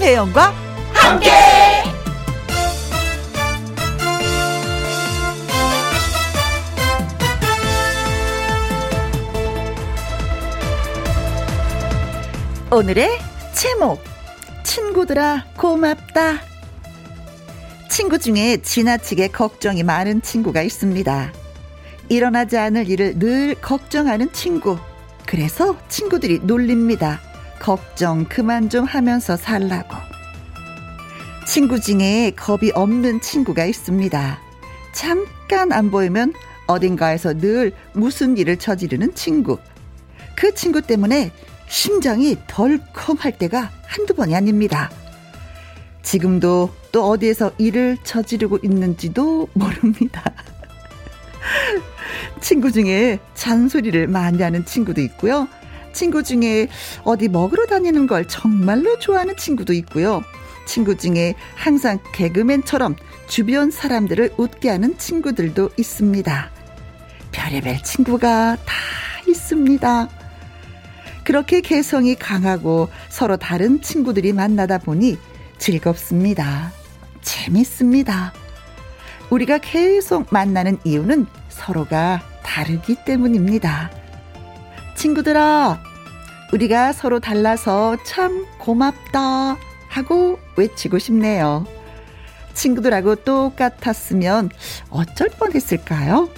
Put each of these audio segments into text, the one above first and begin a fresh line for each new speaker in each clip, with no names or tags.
김혜영과 함께. 오늘의 제목 친구들아 고맙다 친구 중에 지나치게 걱정이 많은 친구가 있습니다. 일어나지 않을 일을 늘 걱정하는 친구. 그래서 친구들이 놀립니다. 걱정 그만 좀 하면서 살라고. 친구 중에 겁이 없는 친구가 있습니다. 잠깐 안 보이면 어딘가에서 늘 무슨 일을 저지르는 친구. 그 친구 때문에 심장이 덜컹할 때가 한두 번이 아닙니다. 지금도 또 어디에서 일을 저지르고 있는지도 모릅니다. 친구 중에 잔소리를 많이 하는 친구도 있고요. 친구 중에 어디 먹으러 다니는 걸 정말로 좋아하는 친구도 있고요. 친구 중에 항상 개그맨처럼 주변 사람들을 웃게 하는 친구들도 있습니다. 별의별 친구가 다 있습니다. 그렇게 개성이 강하고 서로 다른 친구들이 만나다 보니 즐겁습니다. 재밌습니다. 우리가 계속 만나는 이유는 서로가 다르기 때문입니다. 친구들아, 우리가 서로 달라서 참 고맙다 하고 외치고 싶네요. 친구들하고 똑같았으면 어쩔 뻔 했을까요?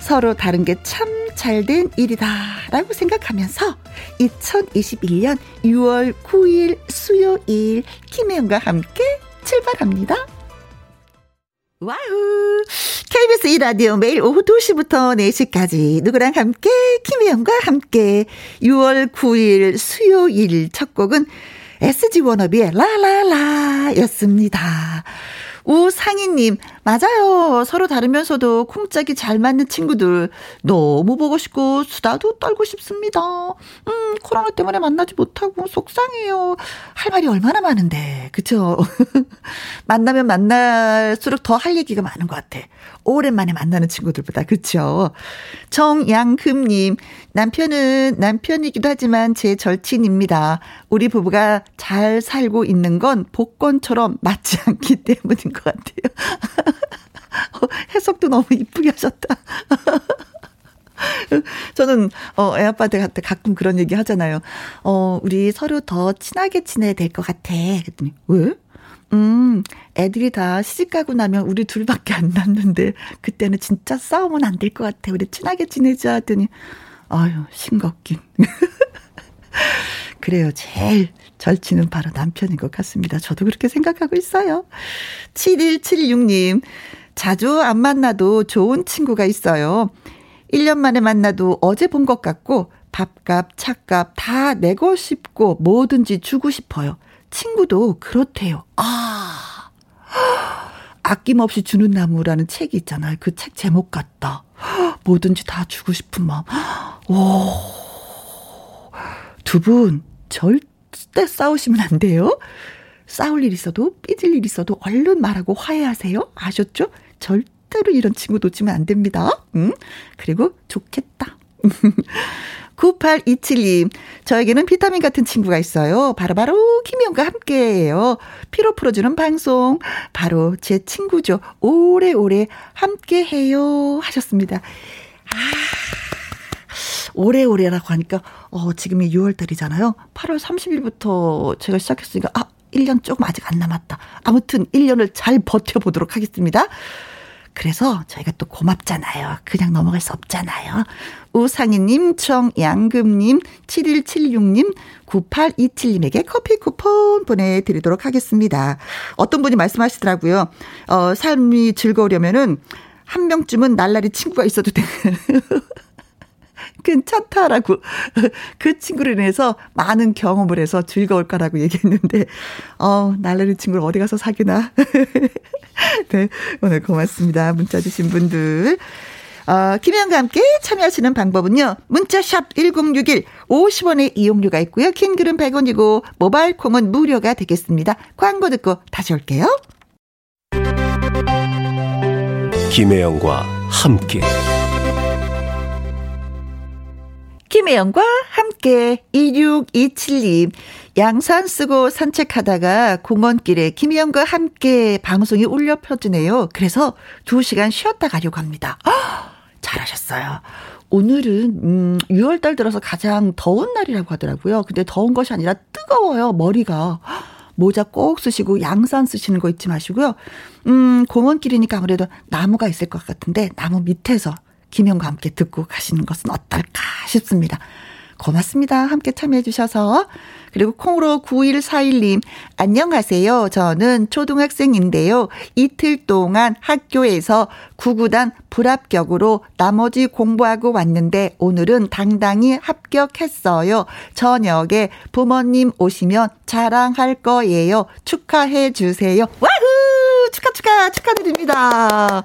서로 다른 게 참 잘 된 일이다 라고 생각하면서 2021년 6월 9일 수요일 김혜영과 함께 출발합니다. wow! KBS 2라디오 매일 오후 2시부터 4시까지 누구랑 함께 김혜영과 함께 6월 9일 수요일 첫 곡은 SG 워너비의 라라라 였습니다. 우상희님, 맞아요. 서로 다르면서도 쿵짝이 잘 맞는 친구들 너무 보고 싶고 수다도 떨고 싶습니다. 음, 코로나 때문에 만나지 못하고 속상해요. 할 말이 얼마나 많은데, 그쵸? 만나면 만날수록 더 할 얘기가 많은 것 같아. 오랜만에 만나는 친구들보다, 그쵸? 정양금님, 남편은 남편이기도 하지만 제 절친입니다. 우리 부부가 잘 살고 있는 건 복권처럼 맞지 않기 때문인 것 같아요. 어, 해석도 너무 이쁘게 하셨다. 저는 어 애아빠한테 가끔 그런 얘기 하잖아요. 어 우리 서로 더 친하게 지내야 될 것 같아. 그랬더니 왜? 음, 애들이 다 시집 가고 나면 우리 둘밖에 안 남는데 그때는 진짜 싸우면 안될 것 같아. 우리 친하게 지내자 하더니 아유 싱겁긴. 그래요. 제일 절친은 바로 남편인 것 같습니다. 저도 그렇게 생각하고 있어요. 7176님, 자주 안 만나도 좋은 친구가 있어요. 1년 만에 만나도 어제 본 것 같고, 밥값, 차값 다 내고 싶고, 뭐든지 주고 싶어요. 친구도 그렇대요. 아, 아낌없이 주는 나무라는 책이 있잖아요. 그 책 제목 같다. 뭐든지 다 주고 싶은 마음. 오. 두 분, 절대 때 싸우시면 안 돼요. 싸울 일 있어도 삐질 일 있어도 얼른 말하고 화해하세요. 아셨죠? 절대로 이런 친구 놓치면 안 됩니다. 음? 그리고 좋겠다. 9827님, 저에게는 비타민 같은 친구가 있어요. 바로바로 바로 김영과 함께해요. 피로 풀어주는 방송. 바로 제 친구죠. 오래오래 함께해요. 하셨습니다. 아. 오래오래라고 하니까, 어, 지금이 6월달이잖아요. 8월 30일부터 제가 시작했으니까, 아, 1년 조금 아직 안 남았다. 아무튼 1년을 잘 버텨보도록 하겠습니다. 그래서 저희가 또 고맙잖아요. 그냥 넘어갈 수 없잖아요. 우상희님, 정양금님, 7176님, 9827님에게 커피 쿠폰 보내드리도록 하겠습니다. 어떤 분이 말씀하시더라고요. 어, 삶이 즐거우려면은 한 명쯤은 날라리 친구가 있어도 돼. 괜찮다라고 그 친구를 인해서 많은 경험을 해서 즐거울 거라고 얘기했는데 어 날라리 친구를 어디 가서 사귀나 네 오늘 고맙습니다 문자 주신 분들 어, 김혜영과 함께 참여하시는 방법은요. 문자샵 1061 50원의 이용료가 있고요. 킹글은 100원이고 모바일 콩은 무료가 되겠습니다. 광고 듣고 다시 올게요.
김혜영과 함께
김혜영과 함께 2627님 양산 쓰고 산책하다가 공원길에 김혜영과 함께 방송이 울려 펴지네요. 그래서 2시간 쉬었다 가려고 합니다. 아, 잘하셨어요. 오늘은 음 6월 달 들어서 가장 더운 날이라고 하더라고요. 근데 더운 것이 아니라 뜨거워요. 머리가. 모자 꼭 쓰시고 양산 쓰시는 거 잊지 마시고요. 음 공원길이니까 아무래도 나무가 있을 것 같은데 나무 밑에서 김영과 함께 듣고 가시는 것은 어떨까 싶습니다. 고맙습니다. 함께 참여해 주셔서. 그리고 콩으로 9141님, 안녕하세요. 저는 초등학생인데요. 이틀 동안 학교에서 구구단 불합격으로 나머지 공부하고 왔는데 오늘은 당당히 합격했어요. 저녁에 부모님 오시면 자랑할 거예요. 축하해 주세요. 와후! 축하, 축하, 축하드립니다.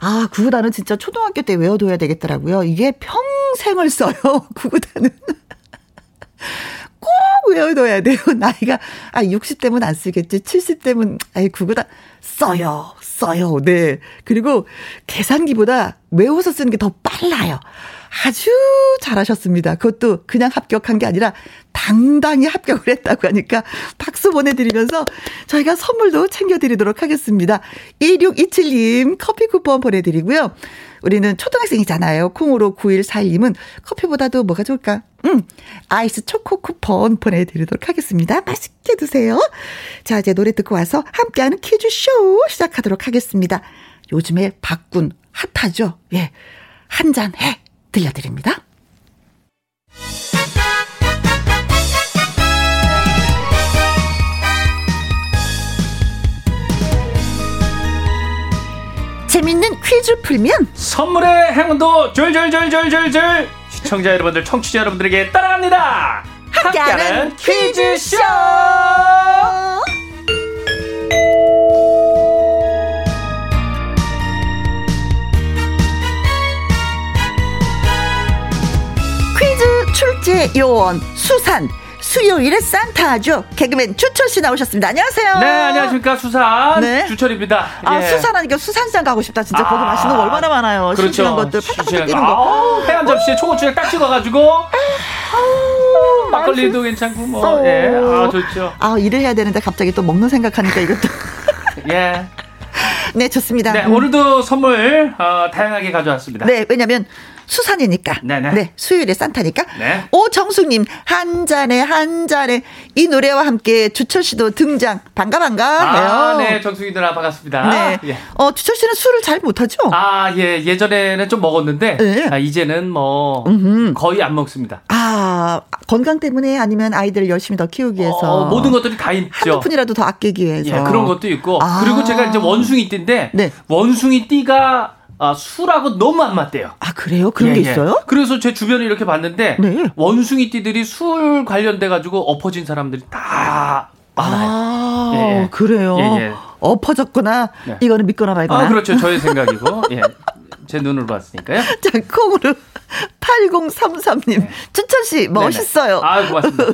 아, 구구단은 진짜 초등학교 때 외워둬야 되겠더라고요. 이게 평생을 써요, 구구단은. 꼭 외워둬야 돼요. 나이가, 아, 60대면 안 쓰겠지. 70대면, 아이, 구구단 써요. 써요. 네. 그리고 계산기보다 외워서 쓰는 게 더 빨라요. 아주 잘하셨습니다. 그것도 그냥 합격한 게 아니라 당당히 합격을 했다고 하니까 박수 보내드리면서 저희가 선물도 챙겨드리도록 하겠습니다. 2627님 커피 쿠폰 보내드리고요. 우리는 초등학생이잖아요. 콩으로 9141님은 커피보다도 뭐가 좋을까? 음, 아이스 초코 쿠폰 보내드리도록 하겠습니다. 맛있게 드세요. 자, 이제 노래 듣고 와서 함께하는 퀴즈쇼 시작하도록 하겠습니다. 요즘에 바꾼 핫하죠? 예. 한 잔 해. 들려드립니다. 퀴즈 풀면?
선물의 행운도 줄줄줄줄줄줄 시청자 여러분들 청취자 여러분들에게 따라갑니다.
함께하는 퀴즈쇼! 퀴즈 출제 요원 수산 수요일에 산타죠. 개그맨 주철 씨 나오셨습니다. 안녕하세요.
네 안녕하십니까 수산
네.
주철입니다
아,
예.
수산하니까 수산시장 가고 싶다. 진짜
아,
거기 맛있는 거 얼마나 많아요.
그렇죠
싱싱한 것들
싱싱한
뛰는
거.
거.
아우, 해안 접시에 초고추장 딱 찍어가지고 막걸리도 괜찮고 뭐 예. 아 좋죠
아, 일을 해야 되는데 갑자기 또 먹는 생각하니까 이것도.
예.
네, 좋습니다.
네
음.
오늘도 선물 어, 다양하게 가져왔습니다
네, 왜냐면 수산이니까.
네네.
네, 수요일에 산타니까.
네.
오정숙님, 한 잔에, 한 잔에. 이 노래와 함께 주철 씨도 등장. 반가, 반가. 해요.
아네 정수기 누나 반갑습니다
네.
예.
어, 주철 씨는 술을 잘 못하죠?
아, 예, 예전에는 좀 먹었는데,
네.
아, 이제는 뭐,
음흠.
거의 안 먹습니다.
아, 건강 때문에 아니면 아이들을 열심히 더 키우기 위해서.
어, 모든 것들이 다 있죠.
한두 푼이라도 더 아끼기 위해서.
예, 그런 것도 있고.
아.
그리고 제가 이제 원숭이 띠인데,
네.
원숭이 띠가 아, 술하고 너무 안 맞대요.
아, 그래요? 그런
예,
게
예.
있어요?
그래서 제 주변에 이렇게 봤는데,
네.
원숭이 띠들이 술 관련돼 가지고 엎어진 사람들이 다 많아요.
아,
예, 예.
그래요.
예, 예.
엎어졌구나.
네.
이거는 믿거나 말거나.
아, 그렇죠. 저의 생각이고, 예. 제 눈으로 봤으니까요.
자, 콩으로 8033님. 주철 씨, 멋있어요.
네네. 아, 고맙습니다.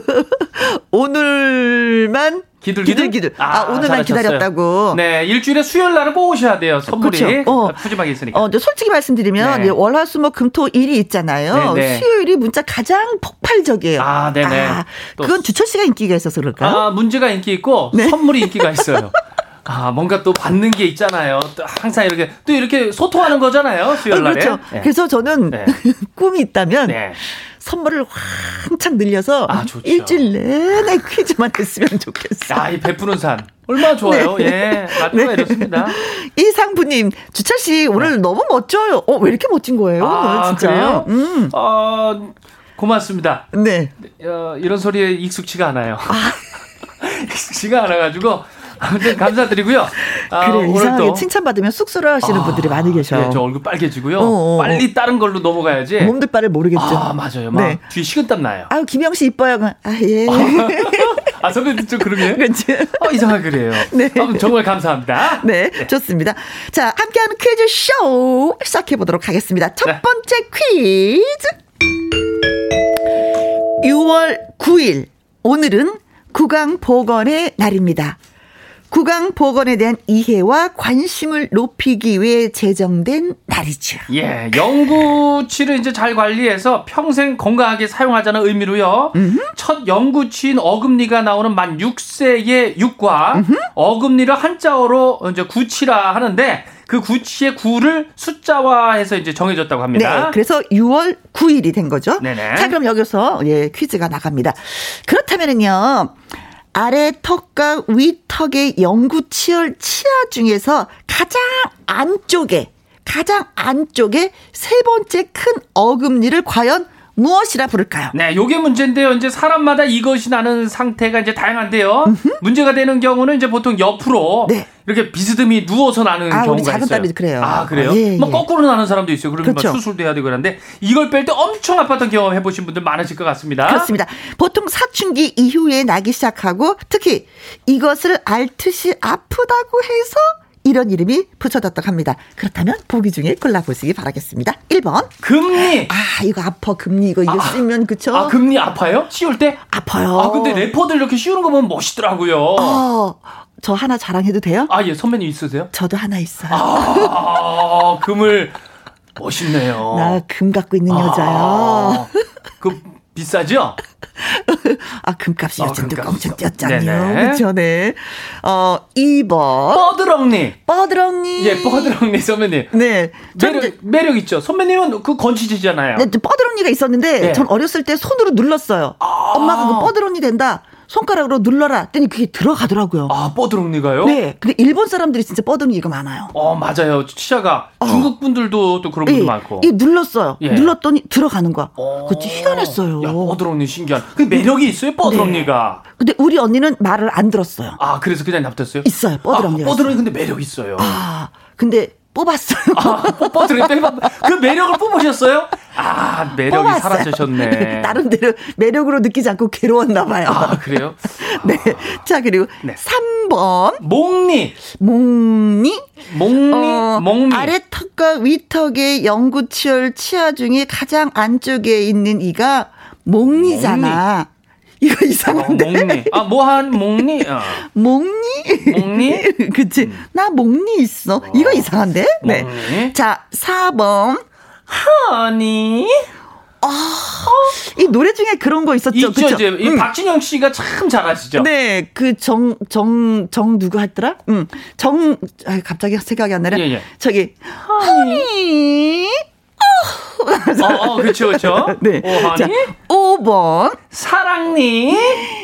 오늘만
기둘기둘?
기둘기둘. 아, 오늘만
잘하셨어요.
기다렸다고.
네, 일주일에 수요일 날은 꼭 오셔야 돼요. 선물이.
어.
푸짐하게 있으니까.
어, 솔직히 말씀드리면
네.
이제 월화수목 금토 일이 있잖아요.
네, 네.
수요일이 문자 가장 폭발적이에요.
아, 네네. 또-
그건 주철 씨가 인기가 있어서 그럴까요?
아, 문제가 인기 있고
네.
선물이 인기가 있어요. 아, 뭔가 또 받는 게 있잖아요. 또 항상 이렇게 또 이렇게 소통하는 거잖아요. 수요일
어,
날에.
그렇죠.
네.
그래서 저는
네.
꿈이 있다면
네.
선물을 왕창 늘려서
아.
일주일 내내 퀴즈만 했으면 좋겠어요.
야, 이 베푸는 산. 얼마나 좋아요.
네.
예. 라디오가
네.
이렇습니다.
이상부님, 주철 씨 오늘 너무 멋져요. 어, 왜 이렇게 멋진 거예요?
아,
오늘 진짜.
그래요?
음.
어, 고맙습니다.
네.
어, 이런 소리에 익숙치가 않아요. 익숙치가 않아가지고 아무튼 감사드리고요. 아,
그래 이상하게
또
칭찬받으면 쑥스러 하시는
아,
분들이 많이 계셔.
예, 저 얼굴 빨개지고요.
어, 어, 어.
빨리 다른 걸로 넘어가야지.
몸들 바를 모르겠죠.
아, 맞아요. 막
네.
뒤에 식은땀 나요.
아유, 김영 씨 이뻐요. 아, 예.
아, 선배님 좀 그러게.
그렇지.
어, 이상하게 그래요.
네.
아무튼 정말 감사합니다.
네, 좋습니다. 자, 함께하는 퀴즈 쇼 시작해 보도록 하겠습니다. 첫
네.
번째 퀴즈. 6월 9일. 오늘은 구강 보건의 날입니다. 구강 보건에 대한 이해와 관심을 높이기 위해 제정된 날이죠.
예, 영구치를 이제 잘 관리해서 평생 건강하게 사용하자는 의미로요. 음흠. 첫 영구치인 어금니가 나오는 만 6세의 6과 어금니를 한자어로 이제 구치라 하는데 그 구치의 구를 숫자화해서 이제 정해졌다고 합니다.
네, 그래서 6월 9일이 된 거죠. 네네. 자, 그럼 여기서 예 퀴즈가 나갑니다. 그렇다면은요. 아래 턱과 위 턱의 영구 치열 치아 중에서 가장 안쪽에 가장 안쪽에 세 번째 큰 어금니를 과연 무엇이라 부를까요?
네, 요게 문제인데요. 이제 사람마다 이것이 나는 상태가 이제 다양한데요. 음흠. 문제가 되는 경우는 이제 보통 옆으로 네. 이렇게 비스듬히 누워서 나는 아, 경우가
작은
있어요.
딸이 그래요.
아, 그래요? 아, 예, 뭐 예. 거꾸로 나는 사람도 있어요. 그러면 그렇죠. 수술도 해야 되고 그런데 이걸 뺄 때 엄청 아팠던 경험 해보신 분들 많으실 것 같습니다.
그렇습니다. 보통 사춘기 이후에 나기 시작하고 특히 이것을 앓듯이 아프다고 해서 이런 이름이 붙여졌다고 합니다. 그렇다면 보기 중에 골라보시기 바라겠습니다. 1번.
금리.
아, 이거 아파. 금리 이거 이거 아, 쓰면 그쵸?
아, 금리 아파요? 씌울 때?
아파요.
아, 근데 래퍼들 이렇게 씌우는 거 보면 멋있더라고요.
어. 저 하나 자랑해도 돼요?
아, 예. 선배님 있으세요?
저도 하나 있어요.
아, 금을 멋있네요.
나 금 갖고 있는. 아,
그 비싸죠?
아, 금값이 요즘 도 엄청 뛰었잖아요. 그쵸, 네. 어, 2번.
뻐드렁니.
뻐드렁니.
예, 뻐드렁니 선배님.
네.
매력, 매력 있죠. 선배님은 그 건치지잖아요.
네, 뻐드렁니가 있었는데, 네. 전 어렸을 때 손으로 눌렀어요. 아~ 엄마가 그 뻐드렁니 된다. 손가락으로 눌러라 했더니 그게 들어가더라고요.
아, 뻐드렁니가요?
네. 근데 일본 사람들이 진짜 뻐드렁니 이거 많아요.
어, 맞아요. 치아가 어. 중국 분들도 또 그런 분들 예, 많고.
이 눌렀어요. 예. 눌렀더니 들어가는 거야. 어. 그거 희한했어요.
야, 뻐드렁니 신기한. 그 매력이 있어요, 뻐드렁니가.
네. 근데 우리 언니는 말을 안 들었어요.
아, 그래서 그냥 납뒀어요?
있어요, 뻐드렁니.
아, 뻐드렁니 근데 매력 있어요.
아, 근데 뽑았어요.
아, 뻐드렁니 그 매력을 뽑으셨어요? 아, 매력이 뽑았어요. 사라지셨네.
나름대로 매력으로 느끼지 않고 괴로웠나 봐요.
아, 그래요?
네. 자, 그리고 네. 3번.
목니.
목니.
목니. 어, 목니.
아래 턱과 위 턱의 영구치열 치아 중에 가장 안쪽에 있는 이가 목니잖아. 목니. 이거 이상한데.
어, 목니. 아, 뭐한 목니? 어.
목니?
목니?
그치. 음. 나 목니 있어. 어. 이거 이상한데? 네. 목니? 자, 4번.
하니?
아, 이 노래 중에 그런 거 있었죠.
있죠, 그쵸? 이제 음. 박진영 씨가 참 잘하시죠.
네, 그 정 정정 누구 했더라? 음, 정 아, 갑자기 생각이 안 나네. 예, 예. 저기 하니.
어, 어, 그렇죠, 그렇죠.
네. 오, 자, 5번.
사랑니.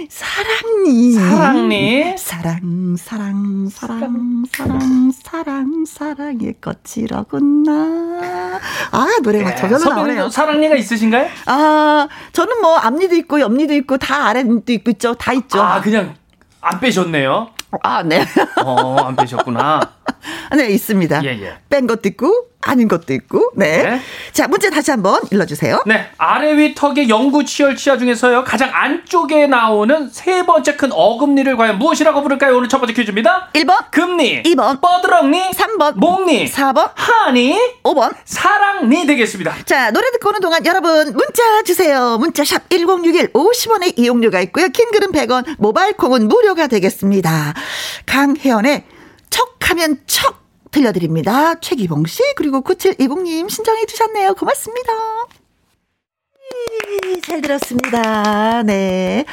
사랑니.
사랑니.
사랑, 사랑, 사랑, 사랑, 사랑, 사랑의 꽃이라구나. 아, 노래 막 네, 저절로 나오네요.
사랑니가 있으신가요?
아, 저는 뭐 앞니도 있고 옆니도 있고 다 아랫니도 있고 있죠. 다 있죠.
아, 그냥 안 빼셨네요.
아, 네.
어, 안 빼셨구나.
네, 있습니다. 예, 예. 뺀 것도 있고, 아닌 것도 있고, 네. 네. 자, 문제 다시 한번 읽어주세요.
네. 아래 위 턱의 영구 치열 치아 중에서요, 가장 안쪽에 나오는 세 번째 큰 어금니를 과연 무엇이라고 부를까요? 오늘 첫 번째 퀴즈입니다.
1번.
금니.
2번.
뻐드렁니.
3번.
목니.
4번.
하니.
5번.
사랑니 되겠습니다.
자, 노래 듣고 오는 동안 여러분, 문자 주세요. 문자샵 1061 50원의 이용료가 있고요. 킹 글은 100원, 모바일 콩은 무료가 되겠습니다. 강혜연의 척하면 척 들려드립니다. 최기봉 씨 그리고 9720님 신청해 주셨네요. 고맙습니다. 잘 들었습니다. 네.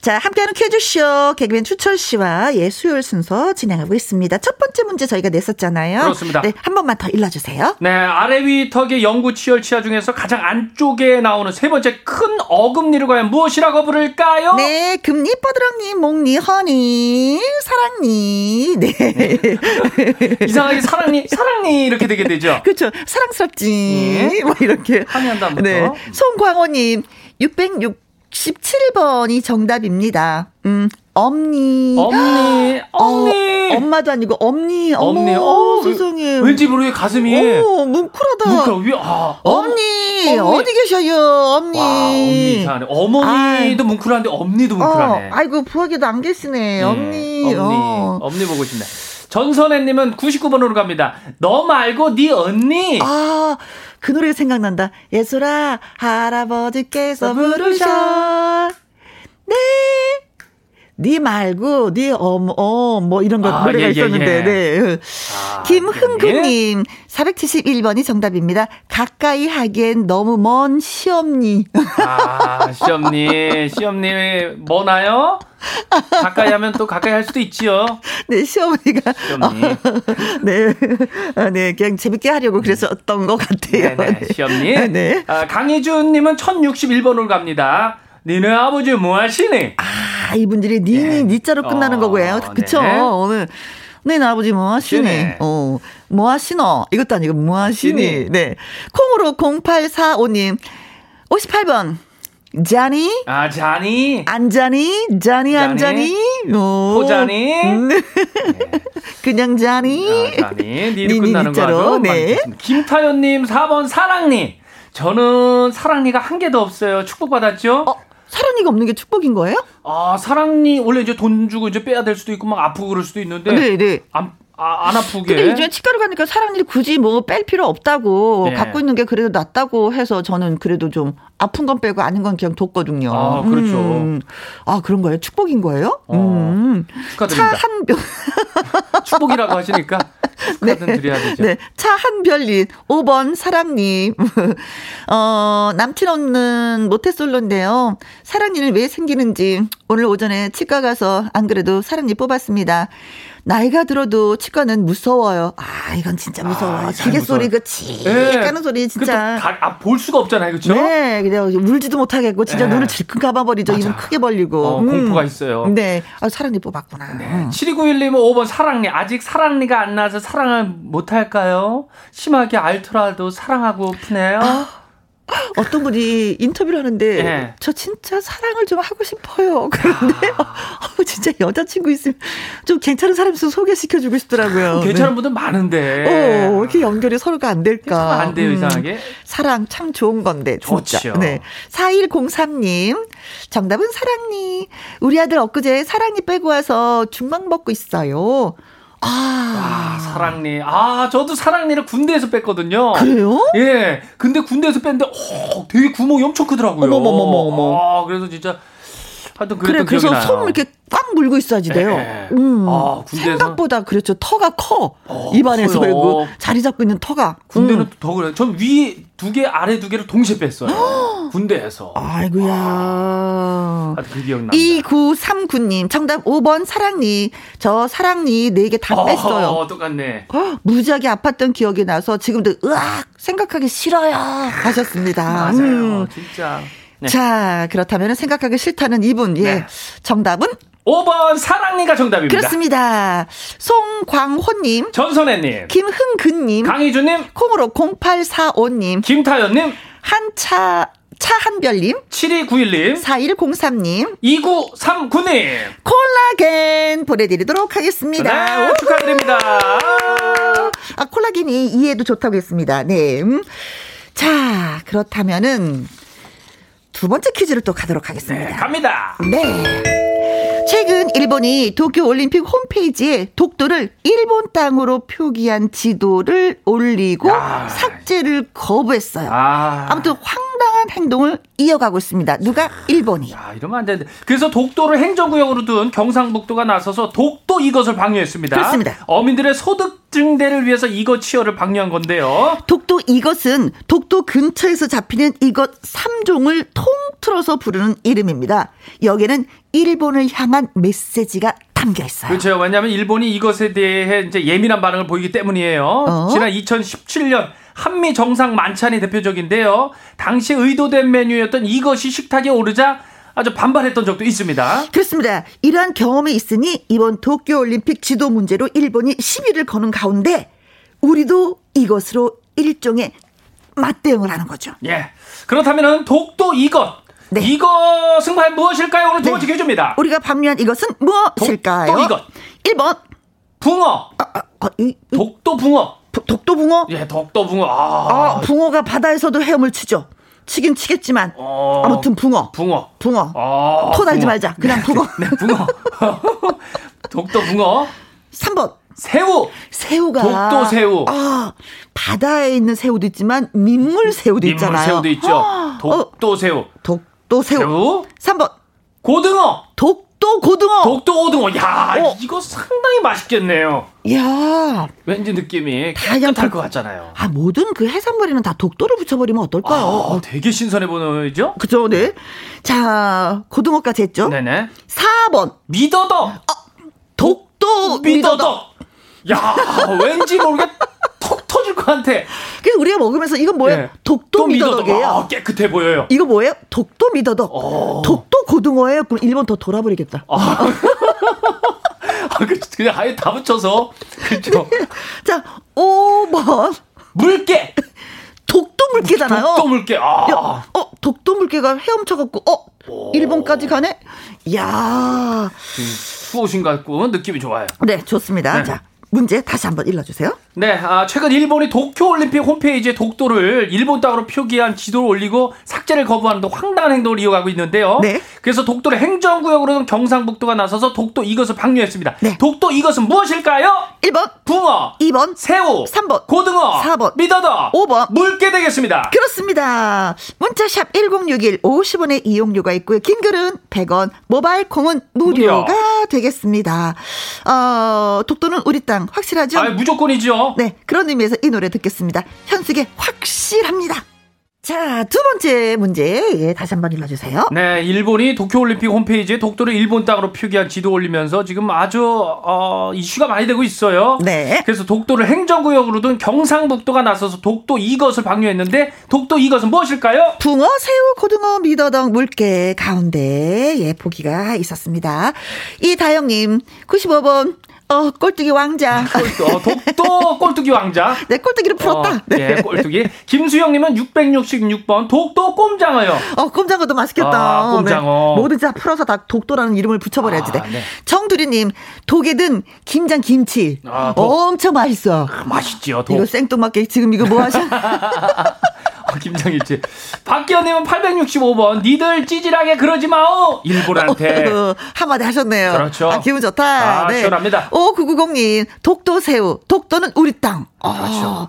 자, 함께하는 퀴즈쇼 개그맨 추철 씨와 예, 수요일 순서 진행하고 있습니다. 첫 번째 문제 저희가 냈었잖아요.
그렇습니다.
네, 한 번만 더 일러주세요.
네, 아래 위 턱의 영구 치열 치아 중에서 가장 안쪽에 나오는 세 번째 큰 어금니를 과연 무엇이라고 부를까요?
네, 금니, 뻐드렁니, 목니, 허니, 사랑니. 네.
이상하게 사랑니, 사랑니 이렇게 되게 되죠.
그렇죠. 사랑스럽지. 네. 뭐 이렇게.
한이 다음부터
네. 송광 호님, 667번이 정답입니다. 음, 엄니.
엄니. 엄니.
어, 엄마도 아니고 엄니. 엄니. 어, 세상에.
왠지 모르게 가슴이.
오, 뭉클하다.
뭉클. 아,
엄니. 엄니. 어디 계셔요, 엄니.
와, 엄니 이상하네. 어머니도 아. 뭉클한데 엄니도 뭉클하네.
어, 아이고, 부엌에도 안 계시네. 네. 엄니.
엄니. 어. 엄니 보고 싶네. 전선혜님은 99번으로 갑니다. 너 말고 네 언니.
아, 그 노래 생각난다. 예술아, 할아버지께서 부르셔. 네. 네 말고 네 어머 어 뭐 이런 거 아, 노래가 예, 예 있었는데 예, 예. 네. 아, 김흥근님 471번이 정답입니다. 가까이 하기엔 너무 먼 시험니.
아 시험니 시험니 뭐나요? 가까이 하면 또 가까이 할 수도 있지요.
네, 시어머니가. 시어머니. 어, 네. 아, 네, 그냥 재밌게 하려고 그랬었던 것 같아요.
네네, 네. 시어머니. 아, 네. 아, 강희준님은 1061번으로 갑니다. 니네 아버지 뭐 하시니?
아, 이분들이 니니, 네. 니자로 끝나는 어, 거고요. 그쵸? 네. 오늘. 네, 아버지 뭐 하시니? 네. 어, 뭐 하시노? 이것도 아니고 뭐 하시니? 네. 콩으로 0845님, 58번. 자니?
아, 자니?
안 자니? 자니, 안 자니?
호자니? 네.
그냥 자니?
아, 자니. 니로 끝나는 거로 네. 김타연님, 4번 사랑니. 저는 사랑니가 한 개도 없어요. 축복받았죠? 어?
사랑니가 없는 게 축복인 거예요?
아, 사랑니 원래 이제 돈 주고 이제 빼야 될 수도 있고 막 아프고 그럴 수도 있는데. 네, 네. 안, 아, 안 아프게.
근데 이제 치과를 가니까 사랑니를 굳이 뭐 뺄 필요 없다고 네. 갖고 있는 게 그래도 낫다고 해서 저는 그래도 좀 아픈 건 빼고 아닌 건 그냥 뒀거든요.
아, 그렇죠.
음. 아, 그런 거예요? 축복인 거예요?
어, 음. 축하드립니다. 차한 병. 축복이라고 하시니까 네. 드려야 되죠. 네.
차 한별님, 5번 사랑님. 어, 남친 없는 모태솔로인데요. 사랑니는 왜 생기는지 오늘 오전에 치과 가서 안 그래도 사랑니 뽑았습니다. 나이가 들어도 치과는 무서워요. 아, 이건 진짜 무서워. 아, 기계 소리 그치 네. 까는 소리 진짜.
가, 아, 볼 수가 없잖아요. 그렇죠?
네. 그냥 울지도 못하겠고 진짜 네. 눈을 질끈 감아버리죠. 입은 크게 벌리고.
어, 음. 공포가 있어요.
네. 아, 사랑니 뽑았구나. 네.
음. 7291님은 5번 사랑니. 아직 사랑니가 안 나서 사랑을 못할까요? 심하게 앓더라도 사랑하고 푸네요. 아.
어떤 분이 인터뷰를 하는데 네. 저 진짜 사랑을 좀 하고 싶어요. 그런데 아. 어, 진짜 여자친구 있으면 좀 괜찮은 사람 있으면 소개시켜 주고 싶더라고요.
괜찮은 네. 분들 많은데.
어, 이렇게 연결이 서로가 안 될까?
안 돼요, 음, 이상하게.
사랑 참 좋은 건데. 진짜. 좋죠. 네. 4103님. 정답은 사랑니. 우리 아들 엊그제 사랑니 빼고 와서 죽막 먹고 있어요.
아. 아, 사랑니. 아, 저도 사랑니를 군대에서 뺐거든요.
그래요?
예. 근데 군대에서 뺐는데, 어, 되게 구멍이 엄청 크더라고요.
어머머머머머.
아, 그래서 진짜. 하여튼
그래, 그래서 손을 이렇게 꽉 물고 있어야지 돼요. 네. 음. 아, 생각보다 그렇죠. 터가 커. 어, 입안에서 그 자리 잡고 있는 터가.
군대는 음. 더 그래. 전위 두 개, 아래 두 개를 동시에 뺐어요. 군대에서.
아이고야.
아, 그 기억납니다.
2939님, 정답 5번 사랑니. 저 사랑니 4개 다 어, 뺐어요.
어, 똑같네.
어, 무지하게 아팠던 기억이 나서 지금도 으악 생각하기 싫어요. 하셨습니다.
맞아요. 음. 진짜.
네. 자, 그렇다면 생각하기 싫다는 이분. 예. 네. 정답은
5번 사랑니가 정답입니다.
그렇습니다. 송광호님,
전선혜님,
김흥근님,
강희주님,
콩으로 0845님,
김타연님,
한차 차한별님,
7291님,
4103님,
2939님,
콜라겐 보내드리도록 하겠습니다.
네, 축하드립니다.
아, 콜라겐이 이해도 좋다고 했습니다. 네. 음. 자, 그렇다면은, 두 번째 퀴즈를 또 가도록 하겠습니다.
네, 갑니다.
네. 최근 일본이 도쿄 올림픽 홈페이지에 독도를 일본 땅으로 표기한 지도를 올리고 야. 삭제를 거부했어요. 아. 무튼 황 당한 행동을 이어가고 있습니다. 누가 일본이.
야, 이러면 안 되는데. 그래서 독도를 행정구역으로 둔 경상북도가 나서서 독도 이것을 방류했습니다.
그렇습니다.
어민들의 소득 증대를 위해서 이것 치어를 방류한 건데요.
독도 이것은 독도 근처에서 잡히는 이것 3종을 통틀어서 부르는 이름입니다. 여기에는 일본을 향한 메시지가 담겨 있어요.
그렇죠. 왜냐하면 일본이 이것에 대해 이제 예민한 반응을 보이기 때문이에요. 어? 지난 2017년 한미 정상 만찬이 대표적인데요. 당시 의도된 메뉴였던 이것이 식탁에 오르자 아주 반발했던 적도 있습니다.
그렇습니다. 이러한 경험이 있으니 이번 도쿄올림픽 지도 문제로 일본이 시비를 거는 가운데 우리도 이것으로 일종의 맞대응을 하는 거죠.
예. 그렇다면 독도 이것 네. 이것은 과연 무엇일까요? 오늘 두 번째 네. 퀴즈입니다.
우리가 판매한 이것은 무엇일까요?
독도 이것.
1번.
붕어. 아, 아, 아, 이, 독도 붕어.
독도 붕어?
예, 독도 붕어. 아.
아, 붕어가 바다에서도 헤엄을 치죠. 치긴 치겠지만 어... 아무튼 붕어.
붕어.
붕어. 아, 토 달지 말자. 그냥 네, 붕어.
네, 붕어. 독도 붕어.
3번.
새우.
새우가
독도 새우.
아, 바다에 있는 새우도 있지만 민물 새우도
민물
있잖아요.
새우도 있죠. 독도 새우.
독도 새우. 새우. 3번.
고등어.
독 독도 고등어.
독도 고등어. 야, 어. 이거 상당히 맛있겠네요.
야,
왠지 느낌이 깨끗할 것 같잖아요.
아, 모든 그 해산물에는 다 독도를 붙여버리면 어떨까요? 아,
어. 되게 신선해 보이죠?
그죠, 네. 자, 고등어까지 했죠?
네네.
4번.
미더덕.
아, 독도 미더덕. 미더덕.
야, 왠지 모르게 톡 터질 것 같아.
그래서 우리가 먹으면서 이건 뭐예요? 네. 독도 미더덕이에요. 아,
깨끗해 보여요.
이거 뭐예요? 독도 미더덕. 오. 어. 독도 고등어예요. 그럼 일본 더 돌아버리겠다. 아.
아, 그, 그냥 아예 다 붙여서. 그죠. 네.
자, 5번.
물개.
독도 물개잖아요.
독도 물개. 아. 야,
어, 독도 물개가 헤엄쳐 갖고, 어, 오. 일본까지 가네? 야
수호신 같고 느낌이 좋아요.
네, 좋습니다. 네. 자, 문제 다시 한번 읽어주세요.
네, 아, 최근 일본이 도쿄올림픽 홈페이지에 독도를 일본 땅으로 표기한 지도를 올리고 삭제를 거부하는 등 황당한 행동을 이어가고 있는데요. 네. 그래서 독도를 행정구역으로는 경상북도가 나서서 독도 이것을 방류했습니다. 네. 독도 이것은 무엇일까요?
1번
붕어
2번
새우
3번
고등어
4번
미더덕
5번
물개 되겠습니다.
그렇습니다. 문자샵 1061 50원의 이용료가 있고요. 긴 글은 100원 모바일 콩은 무료가 무료. 되겠습니다. 어, 독도는 우리 땅 확실하죠?
아, 무조건이죠.
네, 그런 의미에서 이 노래 듣겠습니다. 현숙의 확실합니다. 자, 두 번째 문제. 예, 다시 한번 읽어주세요.
네, 일본이 도쿄올림픽 홈페이지에 독도를 일본 땅으로 표기한 지도 올리면서 지금 아주, 어, 이슈가 많이 되고 있어요. 네. 그래서 독도를 행정구역으로 둔 경상북도가 나서서 독도 이것을 방류했는데, 독도 이것은 무엇일까요?
붕어, 새우, 고등어, 미더덕, 물개 가운데, 예, 보기가 있었습니다. 이다영님, 95번, 어, 꼴뚜기 왕자.
어, 독도 꼴뚜기 왕자.
네, 꼴뚜기를 풀었다. 어, 네.
예, 꼴뚜기. 김수영님은 666번 독도 꼼장어요.
어, 꼼장어도 맛있겠다.
아, 꼼장어.
네. 뭐든 다 풀어서 다 독도라는 이름을 붙여버려야지 돼. 아, 네. 정두리님, 독에 든 김장 김치. 아, 엄청 맛있어.
아, 맛있죠. 독.
이거 생뚱맞게 지금 이거 뭐 하셔?
김장일치. 박기현님은 865번. 니들 찌질하게 그러지 마오. 일본한테. 어,
한마디 하셨네요.
그렇죠.
아, 기분 좋다.
아, 네. 시원합니다.
5990님. 독도 새우. 독도는 우리 땅.
그렇죠.
아.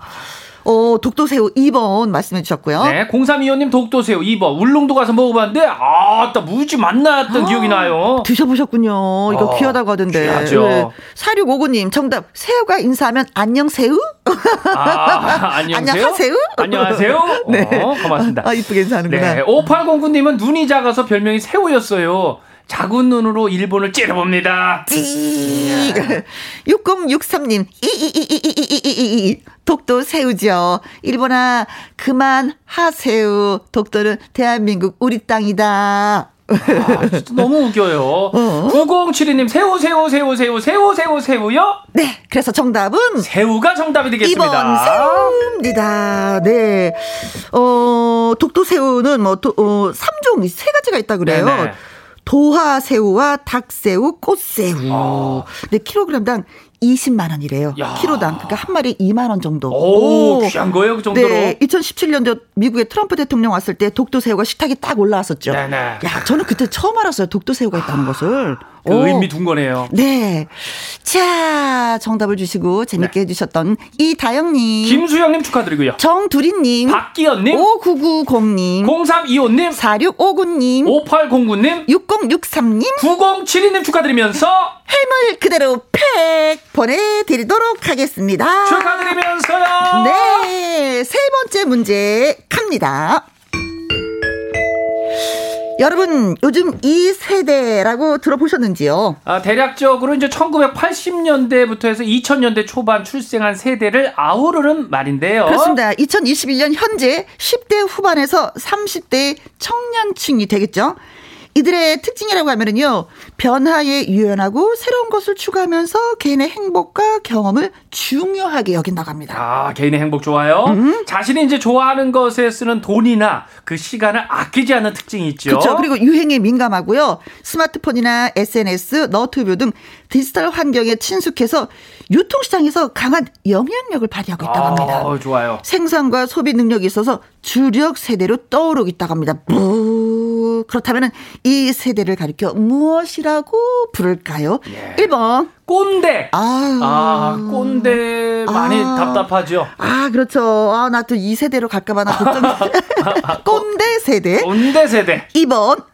어, 독도새우 2번 말씀해 주셨고요.
네, 0325님 독도새우 2번. 울릉도 가서 먹어봤는데, 아, 딱 무지 맛났던 아, 기억이 나요.
드셔보셨군요. 이거 어, 귀하다고 하던데.
귀하죠. 네.
4659님, 정답. 새우가 인사하면 안녕 새우?
아, 안녕하세요.
안녕하세요.
안녕하세요. 네. 어, 고맙습니다.
아, 이쁘게 인사하는구나. 네,
5809님은 눈이 작아서 별명이 새우였어요. 작은 눈으로 일본을 찌르봅니다.
찌. 6063님, 이이이이이이이이 독도 새우죠. 일본아, 그만 하세요. 독도는 대한민국 우리 땅이다.
아, 너무 웃겨요. 어? 9072님, 새우, 새우, 새우, 새우, 새우, 새우, 새우요?
네. 그래서 정답은?
새우가 정답이 되겠습니다.
2번 새우입니다. 네. 어, 독도 새우는 뭐, 도, 어, 3종, 세 가지가 있다 그래요. 네네. 도화새우와 닭새우, 꽃새우. 아. 네, 킬로그램당 20만 원이래요. 야. 키로당. 그러니까 한 마리 2만 원 정도.
오, 오. 귀한 거예요, 그 정도로. 네.
2017년도 미국에 트럼프 대통령 왔을 때 독도새우가 식탁에 딱 올라왔었죠.
네네.
야, 저는 그때 처음 알았어요. 독도새우가 있다는 아. 것을.
그 의미 둔 거네요.
네. 자, 정답을 주시고 재밌게 네. 해주셨던 이다영님.
김수영님 축하드리고요.
정두리님.
박기현님.
5990님.
0325님.
4659님.
5809님.
6063님.
9072님 축하드리면서
해물 그대로 팩 보내드리도록 하겠습니다.
축하드리면서요.
네. 세 번째 문제 갑니다. 여러분 요즘 이 세대라고 들어보셨는지요?
아, 대략적으로 이제 1980년대부터 해서 2000년대 초반 출생한 세대를 아우르는 말인데요.
그렇습니다. 2021년 현재 10대 후반에서 30대 청년층이 되겠죠. 이들의 특징이라고 하면은요, 변화에 유연하고 새로운 것을 추구하면서 개인의 행복과 경험을 중요하게 여긴다고 합니다.
아, 개인의 행복 좋아요. 음. 자신이 이제 좋아하는 것에 쓰는 돈이나 그 시간을 아끼지 않는 특징이 있죠.
그렇죠. 그리고 유행에 민감하고요. 스마트폰이나 SNS, 너튜브 등 디지털 환경에 친숙해서 유통시장에서 강한 영향력을 발휘하고 있다고 합니다.
아, 좋아요.
생산과 소비 능력이 있어서 주력 세대로 떠오르고 있다고 합니다. 부. 그렇다면 이 세대를 가리켜 무엇이라고 부를까요? 예. 1번.
꼰대. 아, 아 꼰대 많이 아. 답답하죠.
아, 그렇죠. 아, 나 또 이 세대로 갈까봐 나 걱정이. 꼰대 세대.
꼰대 세대.
2번.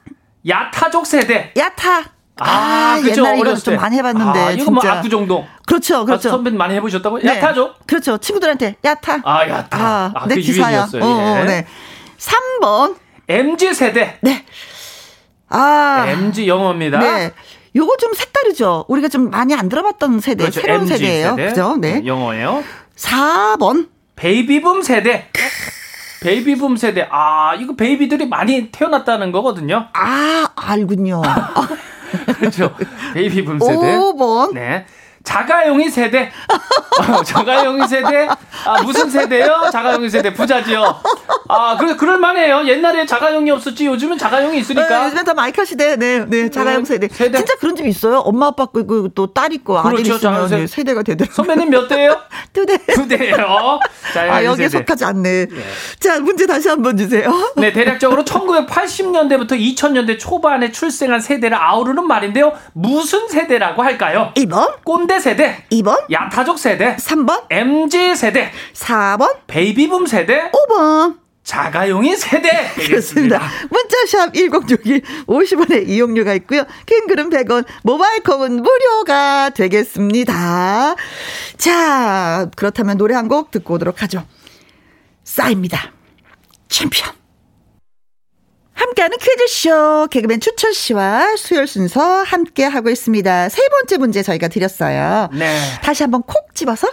야타족 세대.
야타. 아, 아 옛날에 이거 좀 많이 해봤는데. 아,
이거 뭐 압구정동.
그렇죠, 그렇죠.
아, 선배님 많이 해보셨다고요? 네. 야타죠?
그렇죠. 친구들한테 야타.
아, 야타. 아,
아, 내 기사야. 어, 어, 예. 네. 3번.
MG 세대.
네. 아.
MG 영어입니다.
네. 요거 좀 색다르죠. 우리가 좀 많이 안 들어봤던 세대, 그렇죠. 새로운 MG 세대예요. 세대. 그죠? 네.
네. 영어예요.
4번.
베이비붐 세대. 베이비붐 세대. 아, 이거 베이비들이 많이 태어났다는 거거든요.
아, 알군요.
그렇죠. 베이비붐 세대.
5번.
네. 자가용이 세대. 어, 자가용이 세대. 아, 무슨 세대요? 자가용이 세대. 부자지요. 아, 그, 그럴만해요. 옛날에 자가용이 없었지. 요즘은 자가용이 있으니까.
네, 요즘엔 다 마이카 시대. 네, 네. 자가용 세대. 세대. 진짜 그런 집 있어요. 엄마, 아빠, 그, 그, 또딸 있고 아들 그렇죠, 있으면 세... 세대가 되더라고요.
선배님 몇 대예요?
두 대.
두 대예요.
아, 여기에 세대. 속하지 않네. 네. 자, 문제 다시 한번 주세요.
네, 대략적으로 1980년대부터 2000년대 초반에 출생한 세대를 아우르는 말인데요. 무슨 세대라고 할까요?
1번.
꼰대 세대.
2번.
야타족 세대.
3번.
MG 세대.
4번.
베이비붐 세대.
5번.
자가용이 세대
되겠습니다. 문자샵 1061 50원의 이용료가 있고요. 킹글은 100원, 모바일 콩은 무료가 되겠습니다. 자, 그렇다면 노래 한 곡 듣고 오도록 하죠. 싸이입니다. 챔피언. 함께하는 퀴즈쇼 개그맨 추철 씨와 수요일 순서 함께 하고 있습니다. 세 번째 문제 저희가 드렸어요.
네.
다시 한번 콕 집어서.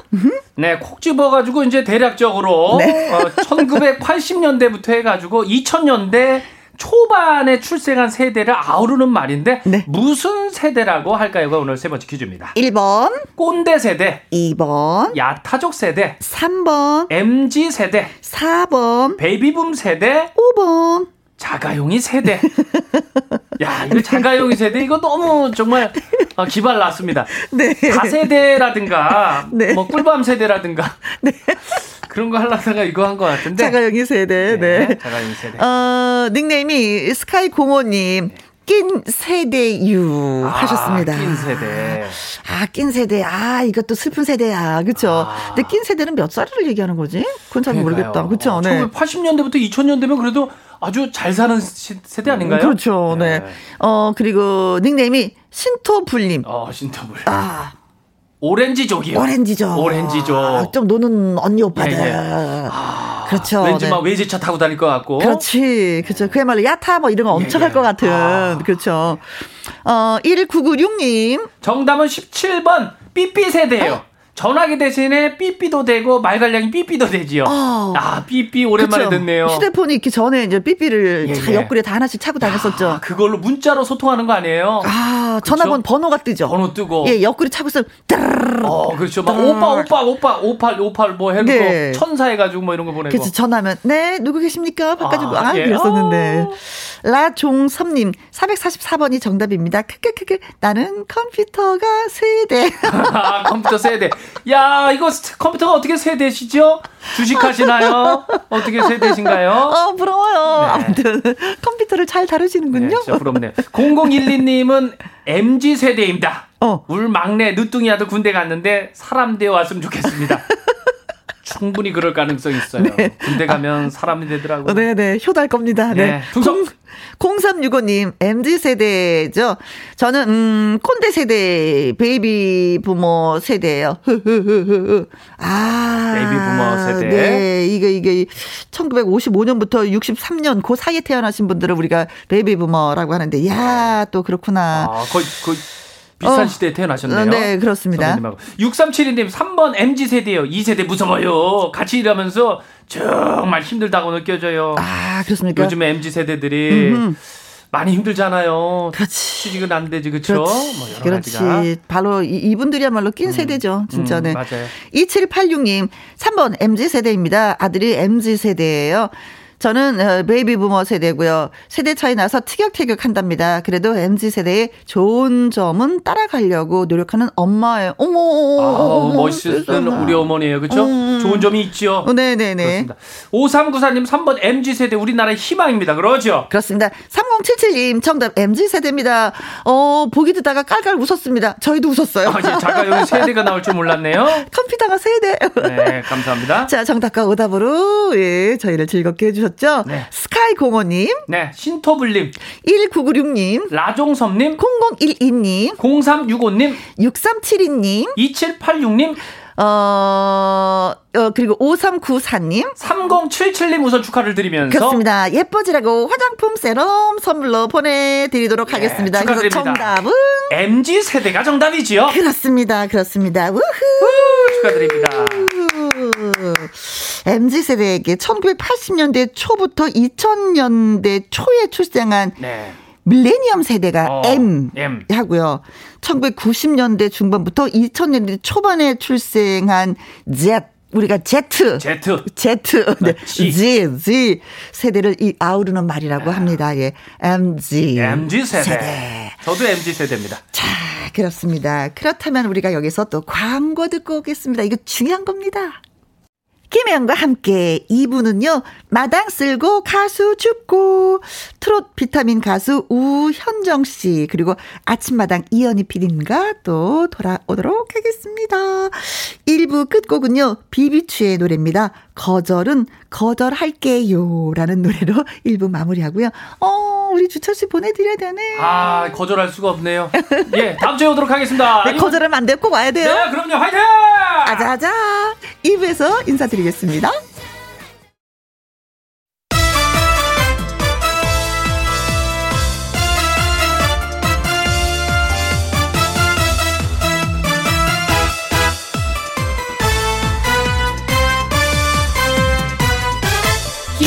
네, 콕 집어 가지고 이제 대략적으로 네. 어, 1980년대부터 해 가지고 2000년대 초반에 출생한 세대를 아우르는 말인데 네. 무슨 세대라고 할까요가 오늘 세 번째 퀴즈입니다.
1번
꼰대 세대
2번
야타족 세대
3번
MZ 세대
4번
베이비붐 세대
5번
자가용이 세대. 야, 이거 자가용이 세대 이거 너무 정말 어, 기발 났습니다.
네.
다세대라든가 네. 뭐 꿀밤 세대라든가
네.
그런 거 하려다가 이거 한 것 같은데.
자가용이 세대. 네.
네. 자가용이 세대.
어, 닉네임이 스카이 공호님. 낀 세대유 아, 하셨습니다.
낀 세대.
아, 낀 세대. 아, 이것도 슬픈 세대야. 그쵸? 아. 근데 낀 세대는 몇 살을 얘기하는 거지? 그건 잘 모르겠다. 그쵸?
어, 네. 1980년대부터 2000년대면 그래도 아주 잘 사는 세대 아닌가요?
그렇죠. 네. 네. 어, 그리고 닉네임이 신토불님.
어, 신토불.
아.
오렌지족이요.
오렌지족.
오렌지족. 아,
좀 노는 언니 오빠들. 예, 예. 아, 그렇죠.
왠지 네. 막 외제차 타고 다닐 것 같고.
그렇지. 그렇죠. 그야말로 야타 뭐 이런 거 엄청 예, 할것 같은. 아. 그렇죠. 어, 1996님.
정답은 17번 삐삐 세대예요. 어? 전화기 대신에 삐삐도 되고 말갈량이 삐삐도 되지요. 어. 아 삐삐 오랜만에 그쵸? 듣네요.
휴대폰이 있기 전에 이제 삐삐를 예, 예. 옆구리에 다 하나씩 차고 다녔었죠. 아,
그걸로 문자로 소통하는 거 아니에요?
아 그쵸? 전화번 번호가 뜨죠.
번호 뜨고.
예 옆구리 차고 있으면
어 그렇죠. 막 오빠 오빠 오빠 오팔 오팔 뭐 해놓고 네. 천사 해가지고 뭐 이런 거 보내고.
그렇죠. 전화면 네 누구 계십니까? 바꿔주고 아, 아 예. 그랬었는데. 어. 라종섭님 444번이 정답입니다. 크크크크 나는 컴퓨터가 세대.
아, 컴퓨터 세대. 야, 이거 컴퓨터가 어떻게 세대시죠? 주식하시나요? 어떻게 세대신가요?
어, 부러워요. 네. 아무튼 컴퓨터를 잘 다루시는군요. 네,
진짜 부럽네요. 0012님은 MG 세대입니다. 어. 울 막내 늦둥이 아들 군대 갔는데 사람 되어 왔으면 좋겠습니다. 충분히 그럴 가능성이 있어요. 네. 군대 가면 사람이 되더라고요.
네네. 네. 효달 겁니다. 네. 네.
풍성.
0365님, MZ세대죠. 저는, 음, 꼰대 세대, 베이비 부머 세대예요 아.
베이비 부머 세대.
네. 이게, 이게, 1955년부터 63년, 그 사이에 태어나신 분들을 우리가 베이비 부머라고 하는데, 야, 또 그렇구나.
아, 거의, 거의. 비슷한 어, 시대에 태어나셨네요.
네, 그렇습니다.
6372님, 3번 MZ세대요. 이 세대 무서워요. 같이 일하면서 정말 힘들다고 느껴져요.
아, 그렇습니까?
요즘에 MZ세대들이 음흠. 많이 힘들잖아요.
그렇지.
취직은 안 되지, 그렇죠?
뭐 그렇지. 가지가. 바로 이, 분들이야말로 낀 음. 세대죠, 진짜 네.
음, 맞아요.
2786님, 3번 MZ세대입니다. 아들이 MZ세대예요. 저는 어, 베이비 부머 세대고요. 세대 차이 나서 티격태격 한답니다. 그래도 MZ 세대의 좋은 점은 따라가려고 노력하는 엄마예요. 어머,
어머, 아, 멋있는 우리 어머니예요. 그렇죠? 음. 좋은 점이 있죠.
네, 네, 네.
5394님 3번 MZ 세대 우리나라의 희망입니다. 그러죠?
그렇습니다. 3077님 정답 MZ 세대입니다. 어, 보기 듣다가 깔깔 웃었습니다. 저희도 웃었어요.
아, 잠깐 여기 세대가 나올 줄 몰랐네요.
컴퓨터가 세대.
네, 감사합니다.
자, 정답과 오답으로 예, 저희를 즐겁게 해 주셨 죠 네. 스카이 8805님.
네, 신토불님.
1996님.
라종섭님.
0012님.
0365님.
6372님.
2786님.
어, 어, 그리고 5394님.
3077님 우선 축하를 드리면서.
그렇습니다. 예뻐지라고 화장품 세럼 선물로 보내드리도록 네, 하겠습니다.
축하드립니다.
정답은?
MG세대가 정답이지요?
그렇습니다. 그렇습니다. 우후.
우, 축하드립니다.
MZ세대에게 1980년대 초부터 2000년대 초에 출생한 네. 밀레니엄 세대가 어, M, M 하고요. 1990년대 중반부터 2000년대 초반에 출생한 Z 우리가 Z,
Z,
Z, 네, Z, Z 세대를 이 아우르는 말이라고 아. 합니다. 예, MZ,
MZ 세대. 세대. 저도 MZ 세대입니다.
자, 그렇습니다. 그렇다면 우리가 여기서 또 광고 듣고 오겠습니다. 이거 중요한 겁니다. 김혜영과 함께 2부는요, 마당 쓸고 가수 죽고, 트롯 비타민 가수 우현정 씨, 그리고 아침마당 이연희 PD님과 또 돌아오도록 하겠습니다. 1부 끝곡은요, 비비추의 노래입니다. 거절은 거절할게요. 라는 노래로 1부 마무리하고요. 어, 우리 주철 씨 보내드려야 되네.
아, 거절할 수가 없네요. 예, 다음 주에 오도록 하겠습니다.
네, 거절하면 안 돼. 꼭 와야 돼요.
네, 그럼요. 화이팅!
아자아자. 2부에서 인사드리겠습니다.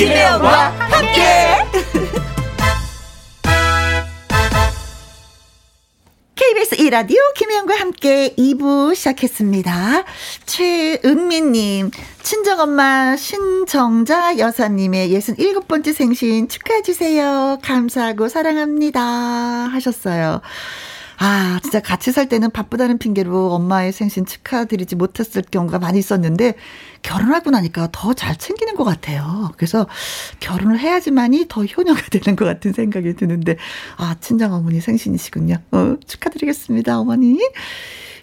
김혜영과 함께. KBS 1라디오 김혜영과 함께 2부 시작했습니다. 최은미님, 친정엄마 신정자 여사님의 67번째 생신 축하해주세요. 감사하고 사랑합니다. 하셨어요. 아, 진짜 같이 살 때는 바쁘다는 핑계로 엄마의 생신 축하드리지 못했을 경우가 많이 있었는데, 결혼하고 나니까 더 잘 챙기는 것 같아요. 그래서 결혼을 해야지만이 더 효녀가 되는 것 같은 생각이 드는데, 아, 친정 어머니 생신이시군요. 어, 축하드리겠습니다, 어머니.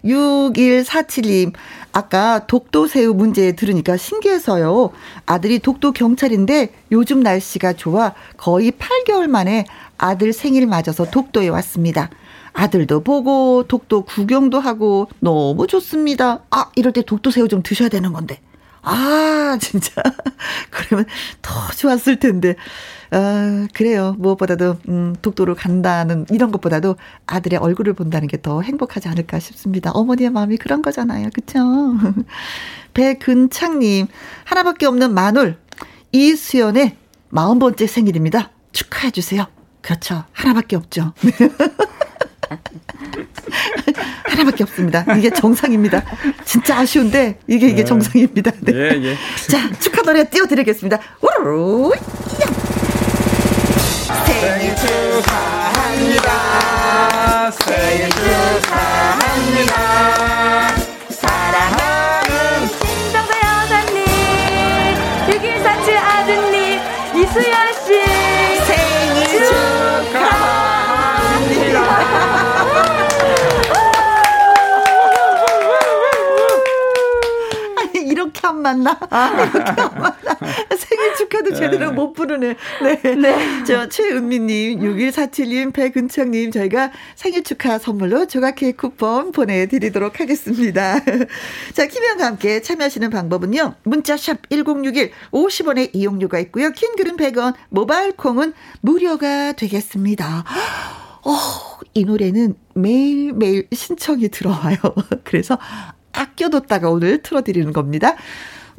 6147님, 아까 독도 새우 문제 들으니까 신기해서요. 아들이 독도 경찰인데 요즘 날씨가 좋아 거의 8개월 만에 아들 생일 맞아서 독도에 왔습니다. 아들도 보고 독도 구경도 하고 너무 좋습니다. 아, 이럴 때 독도 새우 좀 드셔야 되는 건데. 아, 진짜. 그러면 더 좋았을 텐데. 아, 그래요. 무엇보다도, 음, 독도로 간다는 이런 것보다도 아들의 얼굴을 본다는 게 더 행복하지 않을까 싶습니다. 어머니의 마음이 그런 거잖아요. 그쵸? 배근창 님, 하나밖에 없는 마눌, 이수연의 마흔 번째 생일입니다. 축하해 주세요. 그렇죠. 하나밖에 없죠. 하나밖에 없습니다. 이게 정상입니다. 진짜 아쉬운데 이게 이게 네. 정상입니다. 네. 예, 예. 자 축하 노래 띄워드리겠습니다. 우르르 생일 축하합니다. 생일 축하합니다. 사랑하는 만나? 아. 이렇게 안 만나? 생일 축하도 제대로 네. 못 부르네. 네. 네. 저, 최은미님, 6147님, 배근창님, 저희가 생일 축하 선물로 조각 케이크 쿠폰 보내드리도록 하겠습니다. 자, 김현과 함께 참여하시는 방법은요. 문자샵 1061, 50원의 이용료가 있고요. 킹 글은 100원, 모바일 콩은 무료가 되겠습니다. 어, 이 노래는 매일매일 신청이 들어와요. 그래서 아껴뒀다가 오늘 틀어드리는 겁니다.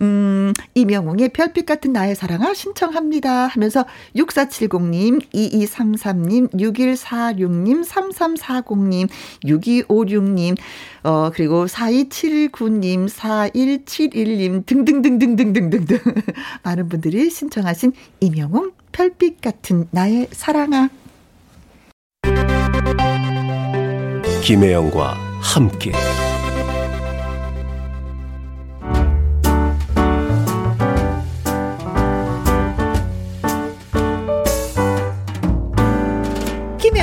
음, 이명웅의 별빛 같은 나의 사랑아 신청합니다 하면서 6470님, 2233님, 6146님, 3340님, 6256님, 어, 그리고 4279님, 4171님 등등등등등등등등 많은 분들이 신청하신 이명웅 별빛 같은 나의 사랑아.
김혜영과 함께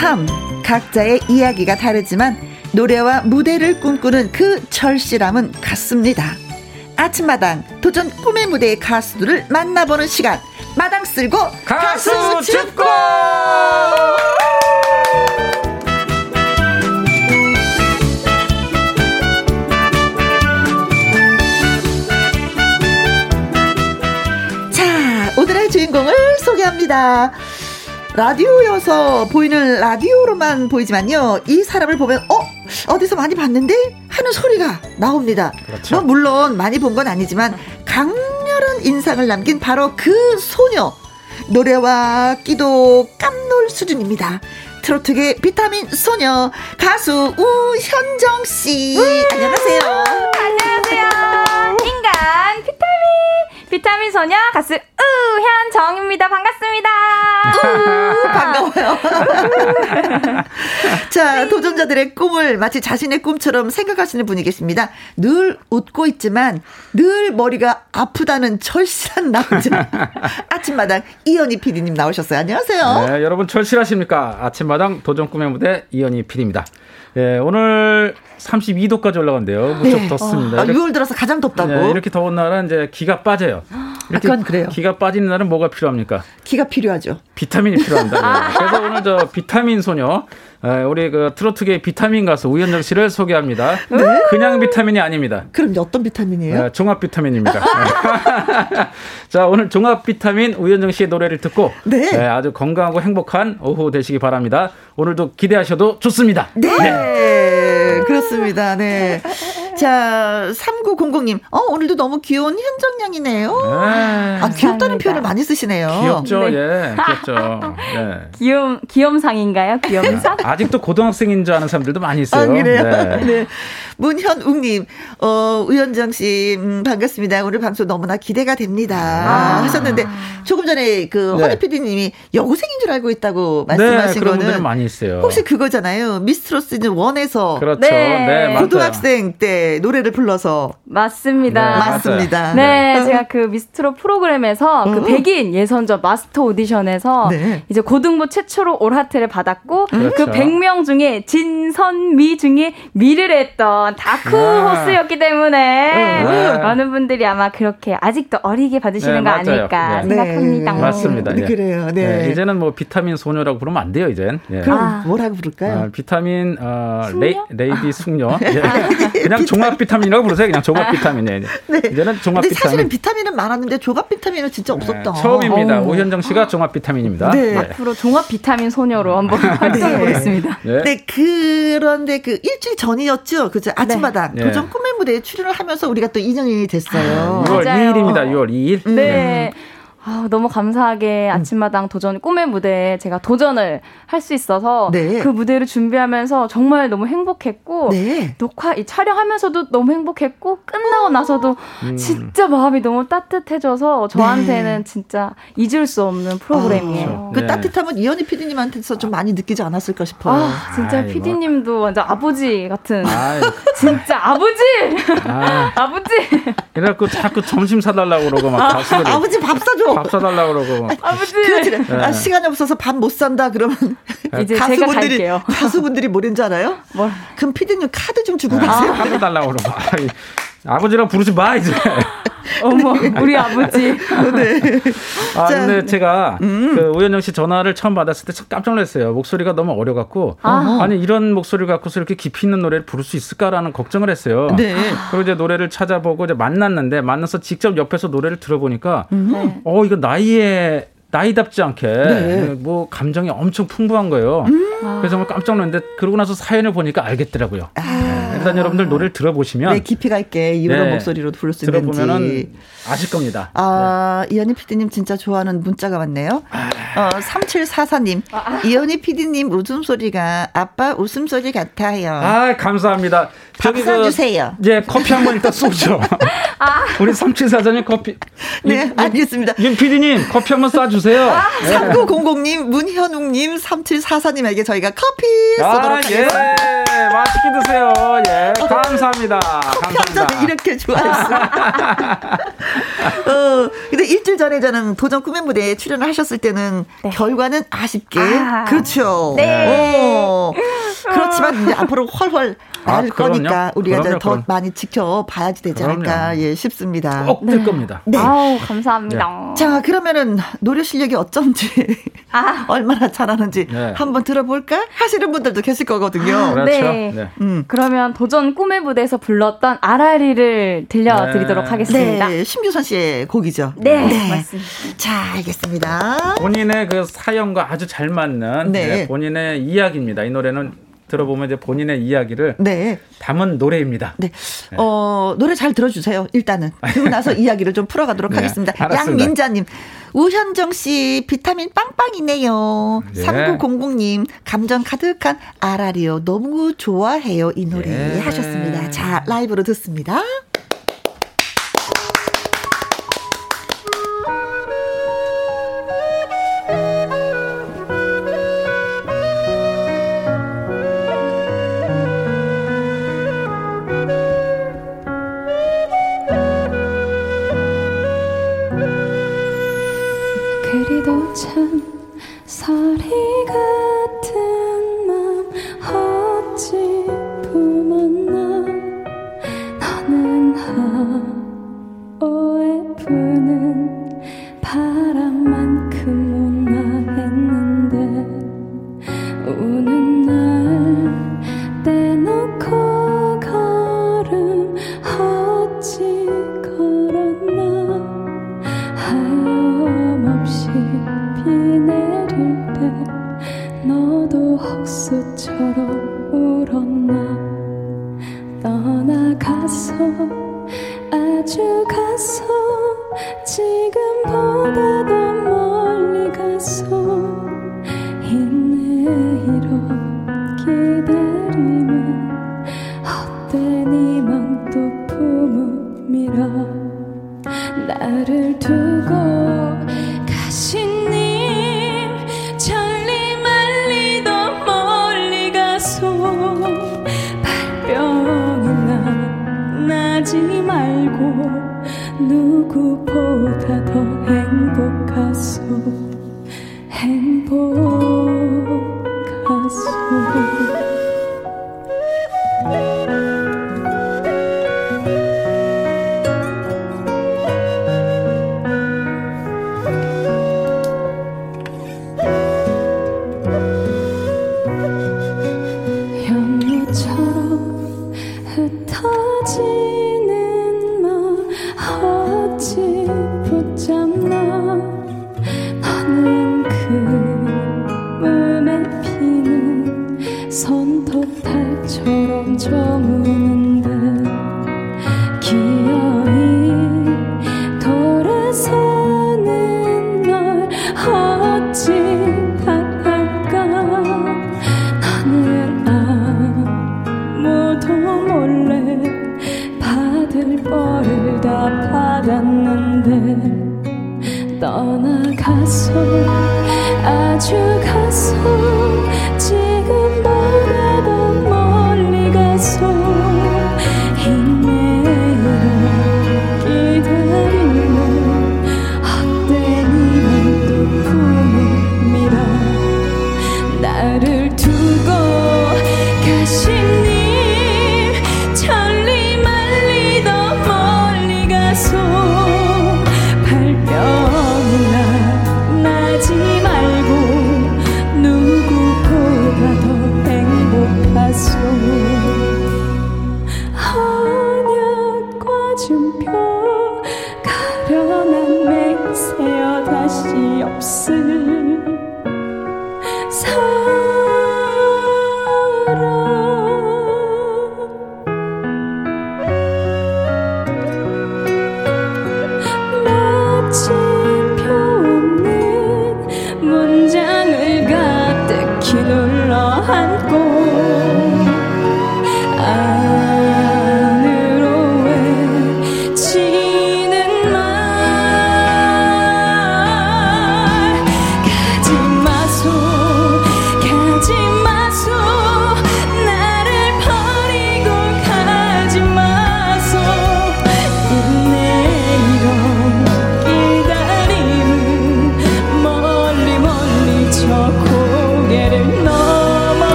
각자의 삶, 각자의 이야기가 다르지만 노래와 무대를 꿈꾸는 그 절실함은 같습니다. 아침마당 도전 꿈의 무대의 가수들을 만나보는 시간 마당 쓸고 가수,
가수
춥고 자 오늘의 주인공을 소개합니다. 라디오여서 보이는 라디오로만 보이지만요. 이 사람을 보면 어 어디서 많이 봤는데 하는 소리가 나옵니다.
그렇죠.
뭐 물론 많이 본 건 아니지만 강렬한 인상을 남긴 바로 그 소녀. 노래와 끼도 깜놀 수준입니다. 트로트계 비타민 소녀 가수 우현정 씨. 안녕하세요.
안녕하세요. 인간 비타민 비타민 소녀 가수 우현정입니다. 반갑습니다.
반가워요. 자, 도전자들의 꿈을 마치 자신의 꿈처럼 생각하시는 분이 계십니다. 늘 웃고 있지만 늘 머리가 아프다는 절실한 남자. 아침마당 이현희 PD님 나오셨어요. 안녕하세요.
네, 여러분 철실하십니까? 아침마당 도전 꿈의 무대 이현희 PD입니다. 예, 오늘 32도까지 올라간대요. 무척 덥습니다.
아,
이렇게,
6월 들어서 가장 덥다고.
네, 이렇게 더운 날은 이제 기가 빠져요. 이렇게
그래요.
기가 빠지는 날은 뭐가 필요합니까?
기가 필요하죠.
비타민이 필요합니다. 네. 그래서 오늘 저 비타민 소녀 에, 우리 그 트로트계 비타민 가수 우현정 씨를 소개합니다. 그냥 비타민이 아닙니다.
그럼 어떤 비타민이에요?
네, 종합 비타민입니다. 자, 오늘 종합 비타민 우현정 씨의 노래를 듣고
네.
네, 아주 건강하고 행복한 오후 되시기 바랍니다. 오늘도 기대하셔도 좋습니다.
네, 그렇습니다. 네. 자, 3900님. 어, 오늘도 너무 귀여운 현정양이네요.
네.
아, 귀엽다는. 표현을 많이 쓰시네요.
귀엽죠,
네.
예, 귀엽죠. 네.
귀염 귀염상인가요? 귀염상?
아직도 고등학생인 줄 아는 사람들도 많이
아,
있어요.
그래요?
네.
네. 문현웅님, 어, 우현정 씨, 음, 반갑습니다. 오늘 방송 너무나 기대가 됩니다.
아.
하셨는데, 조금 전에 그,
네.
허니 PD님이 여고생인 줄 알고 있다고
네,
말씀하신
그런 분들은
거는,
많이 있어요.
혹시 그거잖아요. 미스트로 시즌 1에서
그렇죠.
네.
네.
고등학생 때 노래를 불러서
맞습니다.
네, 맞-
맞습니다.
네, 제가 그 미스트로 프로그램에서 그
음.
백인 예선전 마스터 오디션에서
네.
이제 고등부 최초로 all 하트를 받았고 그
그렇죠.
100명 중에 진선미 중에 미를 했던 동안 다크
아.
호스였기 때문에
네.
많은 분들이 아마 그렇게 아직도 어리게 봐주시는
네,
거
맞아요.
아닐까
네.
생각합니다.
네.
맞습니다.
네,
예.
그래요. 네.
예, 이제는 뭐 비타민 소녀라고 부르면 안 돼요, 이젠. 예.
그럼
아.
뭐라고 부를까요?
아, 비타민 어? 레이, 레이디 숙녀. 예. 그냥 종합 비타민이라고 부르세요. 그냥 종합 비타민이에요. 이제는 종합
근데
비타민.
사실은 비타민은 많았는데 조각 비타민은 진짜 없었다.
네, 처음입니다.
어.
오현정 씨가 종합 비타민입니다.
네.
앞으로 종합 비타민 소녀로 한번 활동해 보겠습니다.
네.
네, 그런데 그 일주일 전이었죠. 그죠? 아침마당
네.
도전 꿈의 무대에 출연을 하면서 우리가 또 인연이 됐어요.
6월
맞아요.
2일입니다. 6월 2일.
네. 아, 너무 감사하게
음.
아침마당 도전 꿈의 무대에 제가 도전을 할 수 있어서
네.
그 무대를 준비하면서 정말 너무 행복했고
네.
녹화 이 촬영하면서도 너무 행복했고 끝나고 나서도
음.
진짜 마음이 너무 따뜻해져서 저한테는 진짜 잊을 수 없는 프로그램이에요.
그
네.
따뜻함은 이현희 PD님한테서 좀 많이 느끼지 않았을까 싶어요.
아, 진짜
아이고.
PD님도 완전 아버지 같은
아이,
진짜 아버지
아,
아버지
그래갖고 자꾸 점심 사달라고 그러고 막
아, 버지 밥 사줘.
밥 사달라고 그러고.
아버지
그렇지.
네.
아, 시간이 없어서 밥 못 산다 그러면
이제 제가 갈게요.
가수분들이 뭐랬는지 알아요?
뭘
그럼 피디님 카드 좀 주고
네,
가세요.
밥 사달라고 그러고. 아이, 아버지랑 부르지 마 이제.
어머 우리 아버지
네.
아
자,
근데 제가
음.
그 오현정 씨 전화를 처음 받았을 때참 깜짝 놀랐어요. 목소리가 너무 어려갖고
아.
아니 이런 목소리를 갖고서 이렇게 깊이 있는 노래를 부를 수 있을까라는 걱정을 했어요.
네.
그리고 이제 노래를 찾아보고 이제 만났는데 만나서 직접 옆에서 노래를 들어보니까
네.
어 이거 나이에 나이답지 않게
네.
뭐 감정이 엄청 풍부한 거예요. 그래서 정말 깜짝 놀랐는데 그러고 나서 사연을 보니까 알겠더라고요. 네, 일단 여러분들 노래를 들어보시면
네, 깊이가 있게 이런
네.
목소리로 부를 수 있는지.
아실 겁니다.
아, 이현희 PD님 진짜 좋아하는 문자가 왔네요. 어, 3744님. 이현희 PD님 웃음소리가 아빠 웃음소리 같아요.
아 감사합니다.
밥
저기
사주세요.
그, 예 커피 한 번 일단 쏘죠. 우리 삼칠사장님 커피.
네, 알겠습니다.
윤 PD님 커피 한 번 쏴주세요. 네.
3900님, 문현웅님, 3744님에게 저희가 커피 쏘도록
아, 예.
하겠습니다.
맛있게 드세요. 예. 감사합니다.
평점을
감사합니다.
이렇게 좋아했어. 어, 근데 일주일 전에 저는 도전 꿈의 무대에 출연을 하셨을 때는 결과는 아쉽게.
아.
그렇죠.
네.
어, 그렇지만 이제 앞으로 훨훨
아,
날
그럼요.
거니까 우리가
그럼요,
더
그럼.
많이 지켜봐야지 되지
그럼요.
않을까 예, 싶습니다.
꼭될 겁니다.
네.
아우 감사합니다.
자, 그러면은 노래 실력이 어쩐지
아.
얼마나 잘하는지
네.
한번 들어볼까 하시는 분들도 계실 거거든요.
그렇죠.
네.
네.
음.
그러면 도전 꿈의 무대에서 불렀던 아라리를 들려드리도록
네.
하겠습니다.
네, 심규선 씨의 곡이죠.
네, 맞습니다.
자, 알겠습니다.
본인의 그 사연과 아주 잘 맞는
네.
네, 본인의 이야기입니다. 이 노래는 들어보면 이제 본인의 이야기를
네.
담은 노래입니다.
네. 어, 노래 잘 들어주세요. 일단은. 그리고 나서 이야기를 좀 풀어가도록
네,
하겠습니다.
알았습니다.
양민자님. 우현정 씨, 비타민 빵빵이네요.
네.
3900님, 감정 가득한 아라리오. 너무 좋아해요. 이 노래
예.
하셨습니다. 자, 라이브로 듣습니다.
헛된 이만 또 품음이라 나를 두고 가신 님 천리 더 멀리 가서 발병이나 나지 말고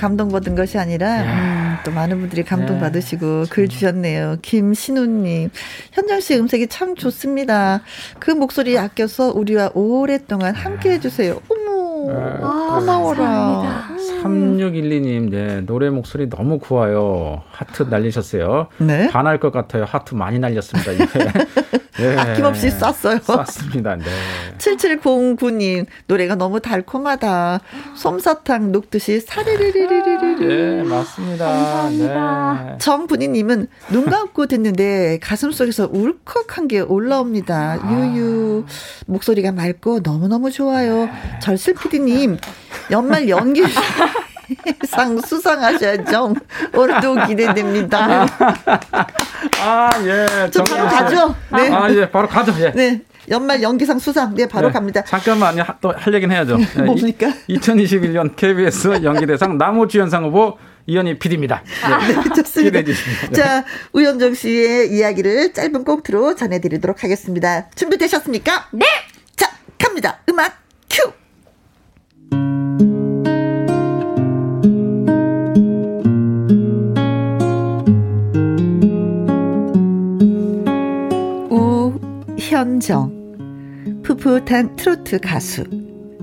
감동받은 것이 아니라 음, 또 많은 분들이 감동받으시고 글 주셨네요. 김신우님, 현정 씨 음색이 참 좋습니다. 그 목소리 아껴서 우리와 오랫동안 함께 해주세요. 어머,
아,
고마워라.
감사합니다.
3612님, 네, 노래 목소리 너무 고와요. 하트 날리셨어요.
네.
반할 것 같아요. 하트 많이 날렸습니다. 예. 예.
아낌없이 쐈어요.
쐈습니다. 네.
7709님, 노래가 너무 달콤하다. 솜사탕 녹듯이 사리리리리리리.
네, 맞습니다.
감사합니다.
네.
정분희님은 눈 감고 듣는데 가슴 속에서 울컥한 게 올라옵니다. 유유 목소리가 맑고 너무너무 좋아요. 절슬 PD님 연말 연기 상 수상하셔야죠. 오늘도 기대됩니다.
아, 예.
저 바로. 가죠. 네.
아, 예, 바로 가죠. 예.
네. 연말 연기상 수상. 네, 바로
네.
갑니다.
잠깐만요. 또 할 얘기는 해야죠. 네,
뭡니까?
2021년 KBS 연기대상 나무주연상 후보 이현희 PD입니다.
네, 좋습니다.
기대해 주시면. 네.
자, 우현정 씨의 이야기를 짧은 꽁트로 전해드리도록 하겠습니다. 준비되셨습니까? 네! 자, 갑니다. 음악 큐! 우현정. 풋풋한 트로트 가수.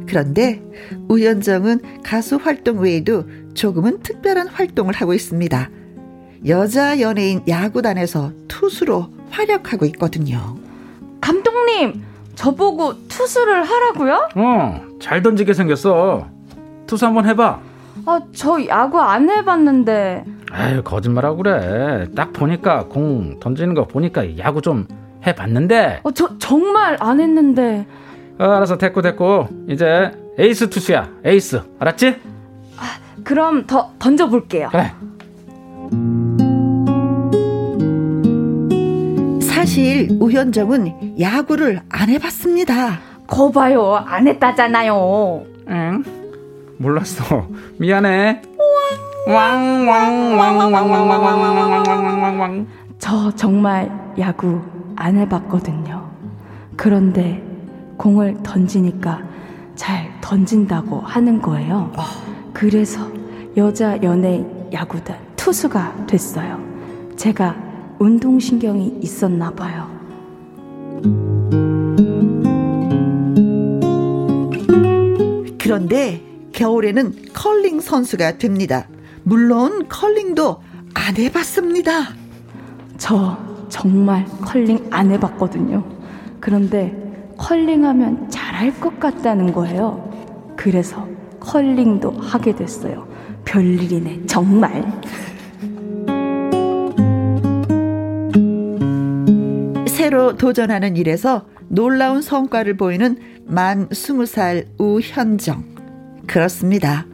그런데 우현정은 가수 활동 외에도 조금은 특별한 활동을 하고 있습니다. 여자 연예인 야구단에서 투수로 활약하고 있거든요.
감독님, 저보고 투수를 하라고요?
어, 잘 던지게 생겼어. 투수 한번 해봐.
아, 저 야구 안 해봤는데.
아유, 거짓말하고 그래. 딱 보니까 공 던지는 거 보니까 야구 좀 해봤는데.
어, 저 정말 안 했는데.
어, 알아서 됐고 됐고. 이제 에이스 투수야. 에이스. 알았지?
아, 그럼 더 던져볼게요.
그래.
사실 우현정은 야구를 안 해봤습니다.
거봐요, 안 했다잖아요.
응? 몰랐어. 미안해. 왕 왕 왕 왕 왕 왕 왕 왕 왕 왕 왕 왕왕.
저 정말 야구 안 해봤거든요. 그런데 공을 던지니까 잘 던진다고 하는 거예요. 그래서 여자 연예 야구단 투수가 됐어요. 제가 운동신경이 있었나 봐요.
그런데 겨울에는 컬링 선수가 됩니다. 물론 컬링도 안 해봤습니다.
저 정말 컬링 안 해봤거든요. 그런데 컬링하면 잘할 것 같다는 거예요. 그래서 컬링도 하게 됐어요. 별일이네, 정말.
새로 도전하는 일에서 놀라운 성과를 보이는 만 20살 우현정. 그렇습니다.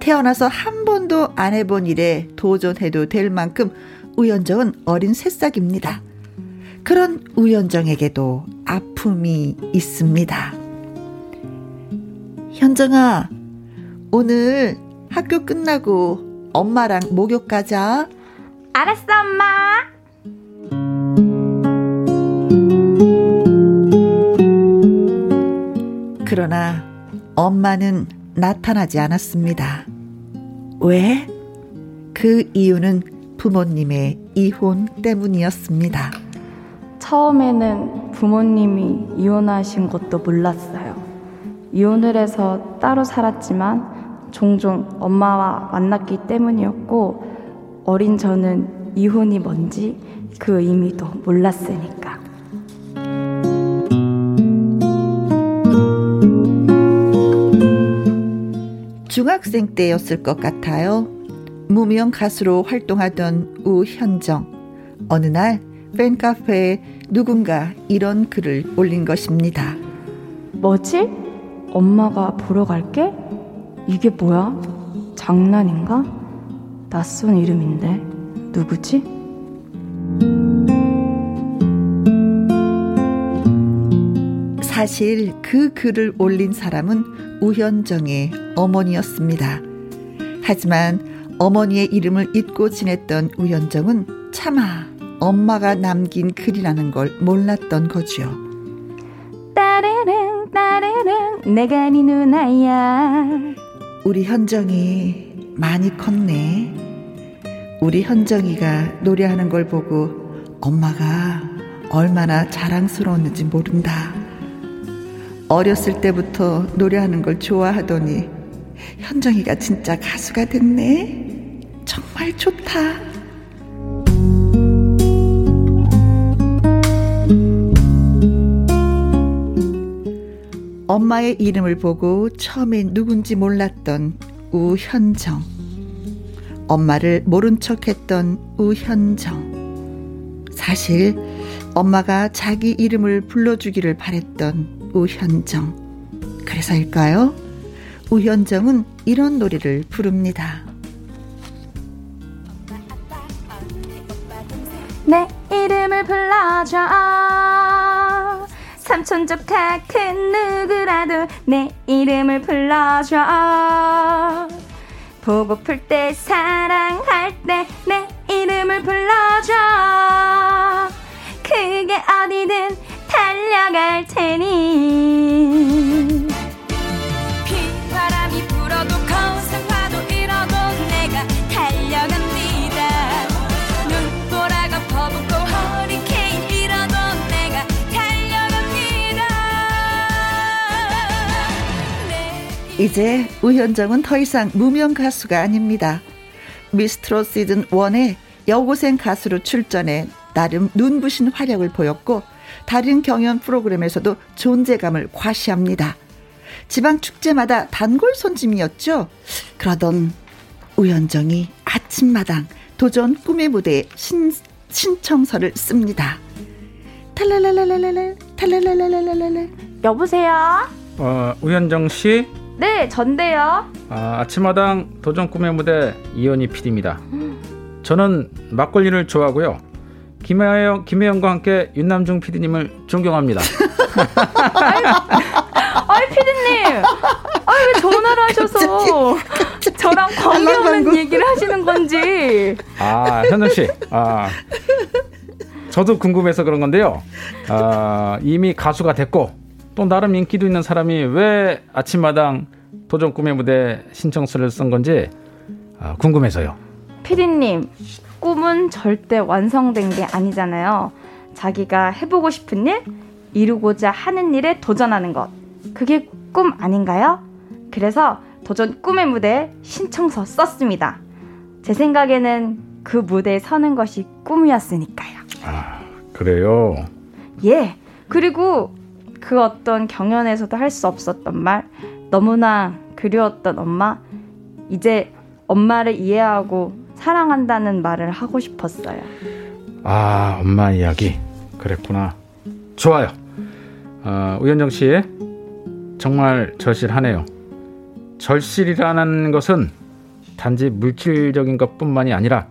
태어나서 한 번도 안 해본 일에 도전해도 될 만큼 우현정은 어린 새싹입니다. 그런 우현정에게도 아픔이 있습니다. 현정아, 오늘 학교 끝나고 엄마랑 목욕 가자.
알았어, 엄마.
그러나 엄마는 나타나지 않았습니다. 왜? 그 이유는 부모님의 이혼 때문이었습니다.
처음에는 부모님이 이혼하신 것도 몰랐어요. 이혼을 해서 따로 살았지만 종종 엄마와 만났기 때문이었고 어린 저는 이혼이 뭔지 그 의미도 몰랐으니까.
중학생 때였을 것 같아요. 무명 가수로 활동하던 우현정. 어느 날 팬카페에 누군가 이런 글을 올린 것입니다.
뭐지? 엄마가 보러 갈게? 이게 뭐야? 장난인가? 낯선 이름인데 누구지?
사실 그 글을 올린 사람은 우현정의 어머니였습니다. 하지만 어머니의 이름을 잊고 지냈던 우현정은 차마 엄마가 남긴 글이라는 걸 몰랐던 거죠.
따르릉 따르릉 내가 네 누나야
우리 현정이 많이 컸네. 우리 현정이가 노래하는 걸 보고 엄마가 얼마나 자랑스러웠는지 모른다. 어렸을 때부터 노래하는 걸 좋아하더니 현정이가 진짜 가수가 됐네. 정말 좋다. 엄마의 이름을 보고 처음에 누군지 몰랐던 우현정. 엄마를 모른 척 했던 우현정. 사실 엄마가 자기 이름을 불러주기를 바랬던 우현정. 그래서일까요? 우현정은 이런 노래를 부릅니다.
내 이름을 불러줘. 삼촌 조카 큰 누구라도 내 이름을 불러줘. 보고플 때 사랑할 때 내 이름을 불러줘. 그게 어디든 달려갈 테니
이제 우현정은 더 이상 무명 가수가 아닙니다. 미스트롯 시즌 1에 여고생 가수로 출전해 나름 눈부신 활약을 보였고 다른 경연 프로그램에서도 존재감을 과시합니다. 지방 축제마다 단골 손님이었죠. 그러던 우연정이 아침마당 도전 꿈의 무대에 신, 신청서를 씁니다. 탈랄랄랄랄랄 탈랄랄랄랄랄
여보세요?
어, 우현정 씨,
네, 전데요.
아, 아침마당 도전 꿈의 무대 이현희 PD입니다. 저는 막걸리를 좋아하고요. 김혜영, 김혜영과 함께 윤남중 PD님을 존경합니다.
아이, 피디님! 아이, 왜 전화를 하셔서 저랑 관계 없는 얘기를 하시는 건지.
아, 현정 씨. 아, 저도 궁금해서 그런 건데요. 아, 이미 가수가 됐고 또 나름 인기도 있는 사람이 왜 아침마당 도전 꿈의 무대 신청서를 쓴 건지 아, 궁금해서요.
피디님, 꿈은 절대 완성된 게 아니잖아요. 자기가 해보고 싶은 일, 이루고자 하는 일에 도전하는 것. 그게 꿈 아닌가요? 그래서 도전 꿈의 무대에 신청서 썼습니다. 제 생각에는 그 무대에 서는 것이 꿈이었으니까요.
그래요.
예. 그리고 그 어떤 경연에서도 할 수 없었던 말, 너무나 그리웠던 엄마, 이제 엄마를 이해하고 사랑한다는 말을 하고 싶었어요.
아, 엄마 이야기. 그랬구나. 좋아요. 아, 우현정 씨, 정말 절실하네요. 절실이라는 것은 단지 물질적인 것뿐만이 아니라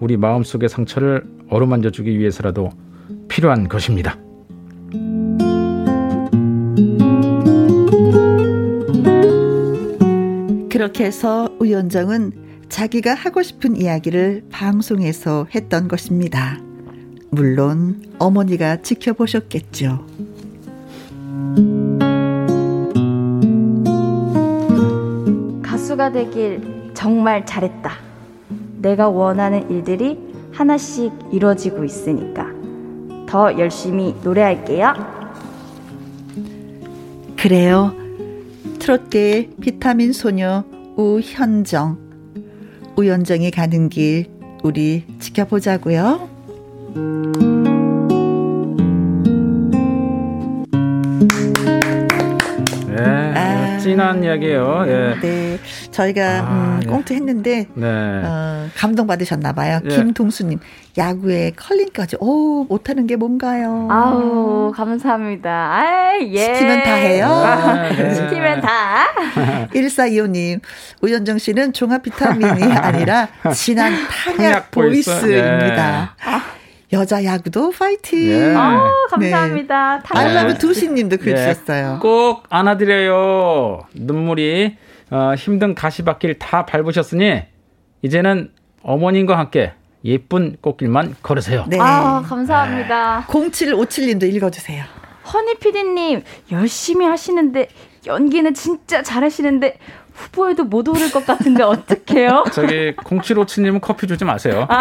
우리 마음속의 상처를 어루만져 주기 위해서라도 필요한 것입니다.
그렇게 해서 우연정은 자기가 하고 싶은 이야기를 방송에서 했던 것입니다. 물론 어머니가 지켜보셨겠죠.
가수가 되길 정말 잘했다. 내가 원하는 일들이 하나씩 이루어지고 있으니까 더 열심히 노래할게요.
그래요. 트롯계의 비타민 소녀 우현정. 우현정이 가는 길 우리 지켜보자고요.
진한 이야기예요. 예.
네, 저희가
아,
음,
예.
꽁트 했는데
네.
어, 감동 받으셨나 봐요.
예.
김동수님 야구에 컬링까지 오 못하는 게 뭔가요?
아우 감사합니다. 아 예.
시키면 다 해요.
네, 네.
시키면 다.
1425님, 우현정 씨는 종합 비타민이 아니라 진한 한약
한약
voice. voice입니다. 여자 야구도 파이팅.
예.
아 감사합니다. 다
I love 두시님도 글
예.
주셨어요.
꼭 안아드려요. 눈물이 어, 힘든 가시밭길 다 밟으셨으니 이제는 어머님과 함께 예쁜 꽃길만 걸으세요.
네.
아 감사합니다.
0757님도 읽어주세요.
허니 PD님 열심히 하시는데 연기는 진짜 잘하시는데 후보에도 못 오를 것 같은데 어떡해요?
저기 0757님은 커피 주지 마세요. 네.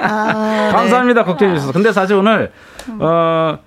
아,
감사합니다. 걱정해 주셔서. 근데 사실 오늘 어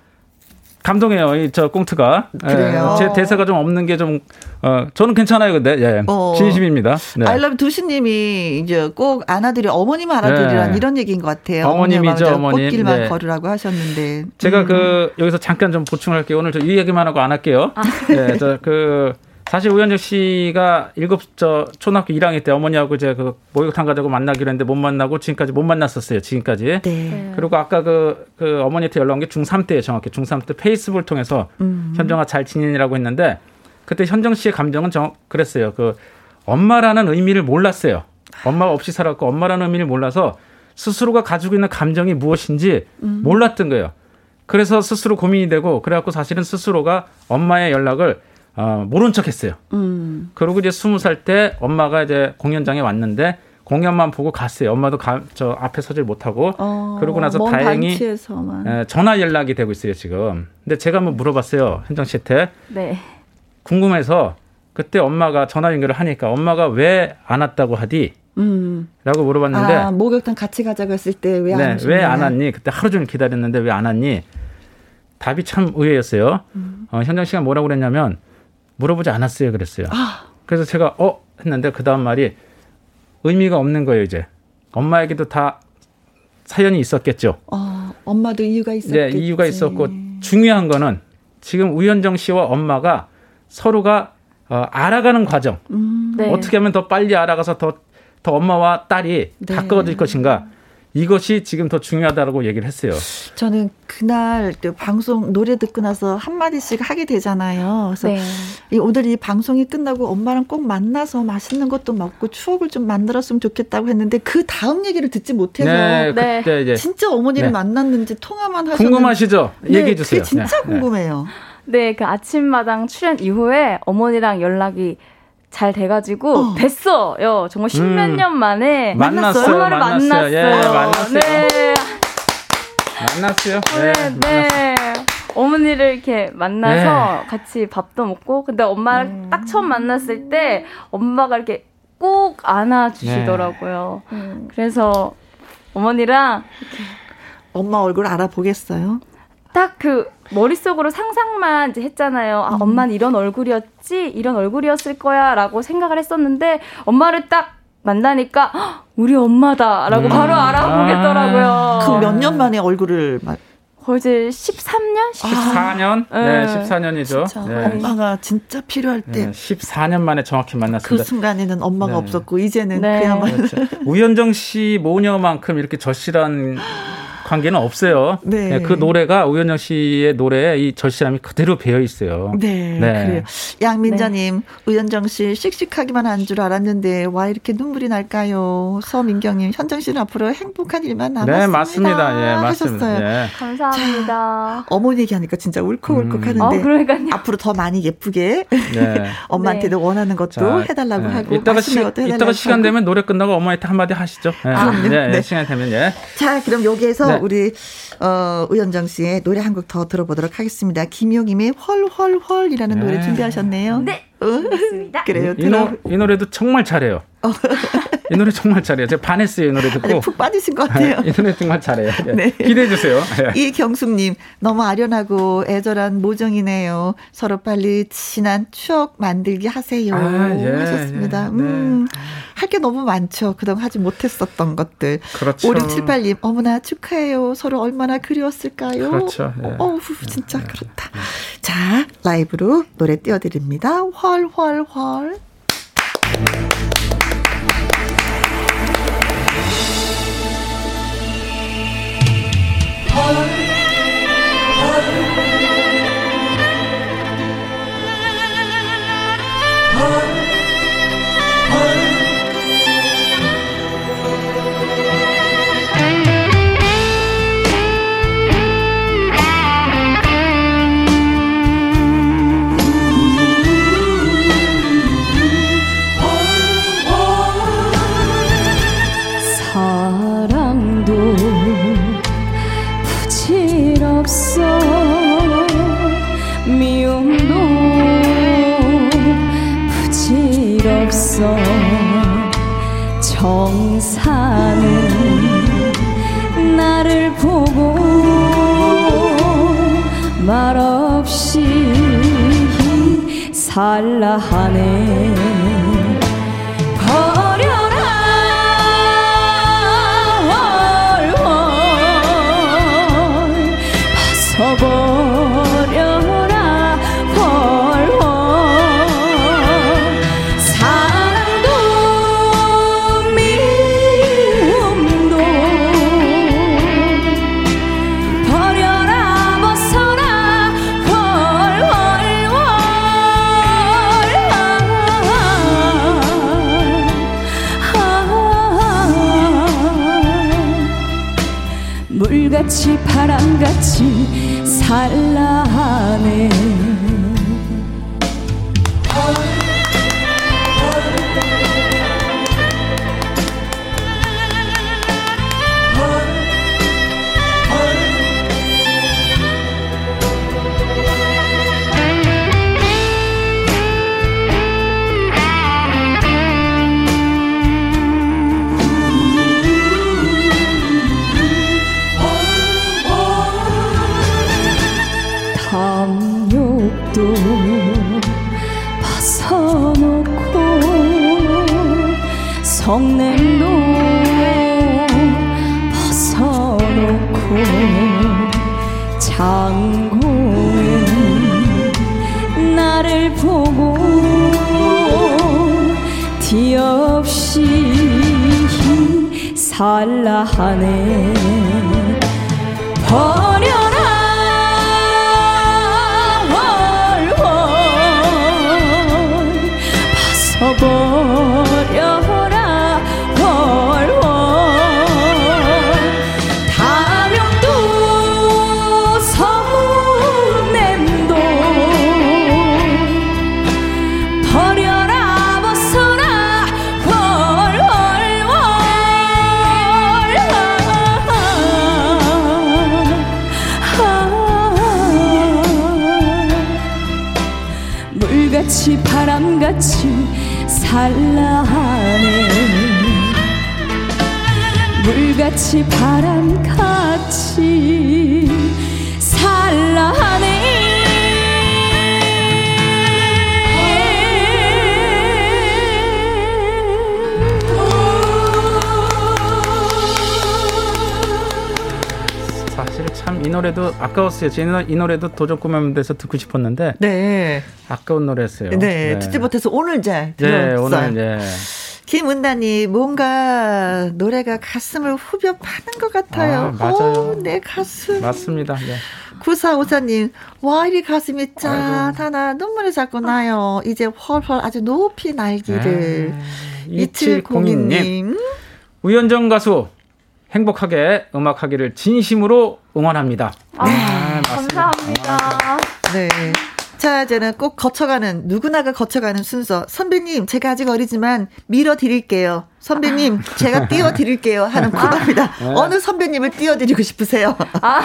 감동해요. 이 저 꽁트가. 예,
그래요?
제 대사가 좀 없는 게 좀 어, 저는 괜찮아요. 근데 예.
어.
진심입니다. 네.
알라브 두시님이 이제 꼭 안아드려 어머님 안아드리란
네.
이런 얘기인 것 같아요.
어머님이죠,
어머님. 꽃길만
네.
걸으라고 하셨는데.
제가
음.
그 여기서 잠깐 좀 보충할게요. 오늘 저 이 얘기만 하고 안 할게요. 네, 저그 사실 우현정 씨가 일곱 저 초등학교 1학년 때 어머니하고 이제 그 목욕탕 가자고 만나기로 했는데 못 만나고 지금까지 못 만났었어요. 지금까지.
네.
그리고 아까 그, 그 어머니한테 연락 온 게 중3 때예요. 정확히 중3 때 페이스북을 통해서
음.
현정아 잘 지내니라고 했는데 그때 현정 씨의 감정은 정 그랬어요. 그 엄마라는 의미를 몰랐어요. 엄마가 없이 살았고 엄마라는 의미를 몰라서 스스로가 가지고 있는 감정이 무엇인지
음.
몰랐던 거예요. 그래서 스스로 고민이 되고 그래갖고 사실은 스스로가 엄마의 연락을 어, 모른 척 했어요.
음.
그리고 이제 스무 살 때 엄마가 이제 공연장에 왔는데 공연만 보고 갔어요. 엄마도 가, 저 앞에 서질 못하고
어,
그러고 나서
먼
다행히.
에,
전화 연락이 되고 있어요 지금. 근데 제가 한번 물어봤어요 현정 씨한테
네.
궁금해서 그때 엄마가 전화 연결을 하니까 엄마가 왜 안 왔다고 하디?
음.
라고 물어봤는데
아, 목욕탕 같이 가자고 했을 때 왜안
네,
오셨냐?
왜안 왔니? 그때 하루 종일 기다렸는데 왜 안 왔니? 답이 참 의외였어요. 어, 현정 씨가 뭐라고 그랬냐면 물어보지 않았어요 그랬어요.
아.
그래서 제가 어 했는데 그 다음 말이 의미가 없는 거예요, 이제. 엄마에게도 다 사연이 있었겠죠.
어, 엄마도 이유가
네,
있었겠지.
이유가 있었고 중요한 거는 지금 우현정 씨와 엄마가 서로가 어, 알아가는 과정.
네.
어떻게 하면 더 빨리 알아가서 더, 더 엄마와 딸이
네.
가까워질 것인가. 이것이 지금 더 중요하다고 얘기를 했어요.
저는 그날 또 방송 노래 듣고 나서 한 마디씩 하게 되잖아요. 그래서
네.
이 오늘 이 방송이 끝나고 엄마랑 꼭 만나서 맛있는 것도 먹고 추억을 좀 만들었으면 좋겠다고 했는데 그 다음 얘기를 듣지 못해서
네,
네.
그때 이제
진짜 어머니를
네.
만났는지 통화만 하셨는지
궁금하시죠?
네,
얘기해 주세요.
그게 진짜
네, 네.
궁금해요.
네, 그 아침마당 출연 이후에 어머니랑 연락이 잘 돼가지고
어.
뵀어요. 정말 십몇
음.
년 만에
만났어요,
엄마를
만났어요.
만났어요.
예, 만났어요.
네,
만났어요.
네,
네,
네. 어머니를 이렇게 만나서
네.
같이 밥도 먹고, 근데 엄마를 딱 처음 만났을 때 엄마가 이렇게 꼭 안아주시더라고요. 그래서 어머니랑
엄마 얼굴 알아보겠어요.
딱 그 머릿속으로 상상만 이제 했잖아요. 아, 엄마는 이런 얼굴이었지? 이런 얼굴이었을 거야. 라고 생각을 했었는데, 엄마를 딱 만나니까, "헉, 우리 엄마다. 라고
음.
바로 알아보겠더라고요.
그몇 년 만에 얼굴을 막
거의 이제 13년?
14년? 네,
네.
14년이죠.
진짜
네.
엄마가 진짜 필요할 때
네, 14년 만에 정확히
그
만났습니다.
순간에는 엄마가
네.
없었고 이제는
네.
그야말로
그렇죠. 우현정 씨 모녀만큼 이렇게 절실한 관계는 없어요.
네.
그 노래가 우현정 씨의 노래에 이 절실함이 그대로 배어 있어요.
네,
네.
그래요. 양민자님, 우현정 씨 씩씩하기만 한 줄 알았는데 와 이렇게 눈물이 날까요? 서민경님, 현정 씨는 앞으로 행복한 일만 남았습니다.
네, 맞습니다. 예, 맞습니다.
하셨어요.
예.
감사합니다.
어머니 얘기하니까 진짜 울컥울컥
음.
어,
하는데
그러니까요.
앞으로 더 많이 예쁘게
네.
엄마한테도 원하는 것도
자,
해달라고
네.
하고
이따가, 시, 이따가 시간. 되면 노래 끝나고 어머니한테 한마디 하시죠. 예,
네.
시간 되면 예.
자, 그럼 여기에서
네.
우리 어, 우현정 씨의 노래 한 곡 더 들어보도록 하겠습니다. 김용임의 헐헐헐이라는
네.
노래 준비하셨네요.
네.
어?
알겠습니다.
그래요.
이. 노, 이 노래도 정말 잘해요. 이 노래 정말 잘해요. 제가 반했어요, 이 노래 듣고.
푹 빠지신 것 같아요.
이 노래 정말 잘해요. 예.
네.
기대해 주세요. 예.
이경숙님, 너무 아련하고 애절한 모정이네요. 서로 빨리 친한 추억 만들기 하세요.
아, 예,
하셨습니다.
예,
음, 할게 너무 많죠. 그동안 하지 못했었던 것들.
그렇죠.
5678님, 어머나 축하해요. 서로 얼마나 그리웠을까요?
그렇죠. 예.
어, 어우, 진짜 그렇다. 자, 라이브로 노래 띄워드립니다. 헐 헐 헐.
사 없이 살라 하네. 버려 같이 살라 하네.
물같이 바람
노래도 아까웠어요. 제 이 노래도 도전 꾸며면돼서 듣고 싶었는데
네.
아까운 노래였어요.
네. 듣지 못해서 오늘 잘
네,
들었어요.
오늘 네.
김은단이 뭔가 노래가 가슴을 후벼 파는 것 같아요.
아, 맞아요.
오, 내 가슴.
맞습니다. 네.
구사오사님, 와, 이리 가슴이 짠하나 눈물이 자꾸 나요. 이제 헐헐 아주 높이 날기를.
네. 2702님.
2702님.
우연정 가수 행복하게 음악하기를 진심으로 응원합니다.
아, 감사합니다.
네. 자, 이제는 꼭 거쳐가는, 누구나가 거쳐가는 순서. 선배님, 제가 아직 어리지만 밀어드릴게요. 선배님, 제가 띄워드릴게요. 하는 코너입니다. 어느 선배님을 띄워드리고 싶으세요?
아,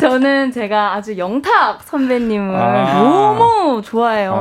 저는 제가 아주 영탁 선배님을
아.
너무 좋아해요.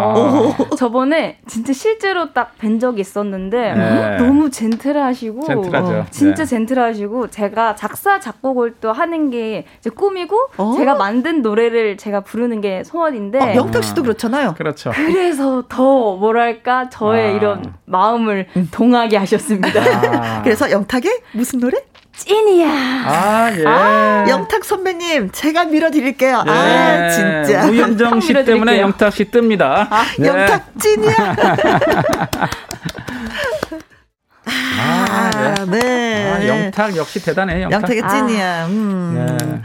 아.
저번에 진짜 실제로 딱 뵌 적이 있었는데
네.
너무 젠틀하시고
젠틀하죠.
어, 진짜
네.
젠틀하시고 제가 작사 작곡을 또 하는 게 이제 꿈이고
어.
제가 만든 노래를 제가 부르는 게 소원인데
어, 영탁 씨도 그렇잖아요.
그렇죠.
그래서 더 뭐랄까 저의
아.
이런 마음을 동하게 하셨습니다.
아.
그래서 영탁의 무슨 노래?
찐이야.
아, 예.
영탁 선배님, 제가 밀어드릴게요.
예.
아, 진짜.
우현정 씨
밀어드릴게요.
때문에 영탁 씨 뜹니다. 네.
영탁 찐이야.
아,
아,
네.
네.
아, 영탁 역시 대단해. 영탁.
영탁의 찐이야. 음.
네.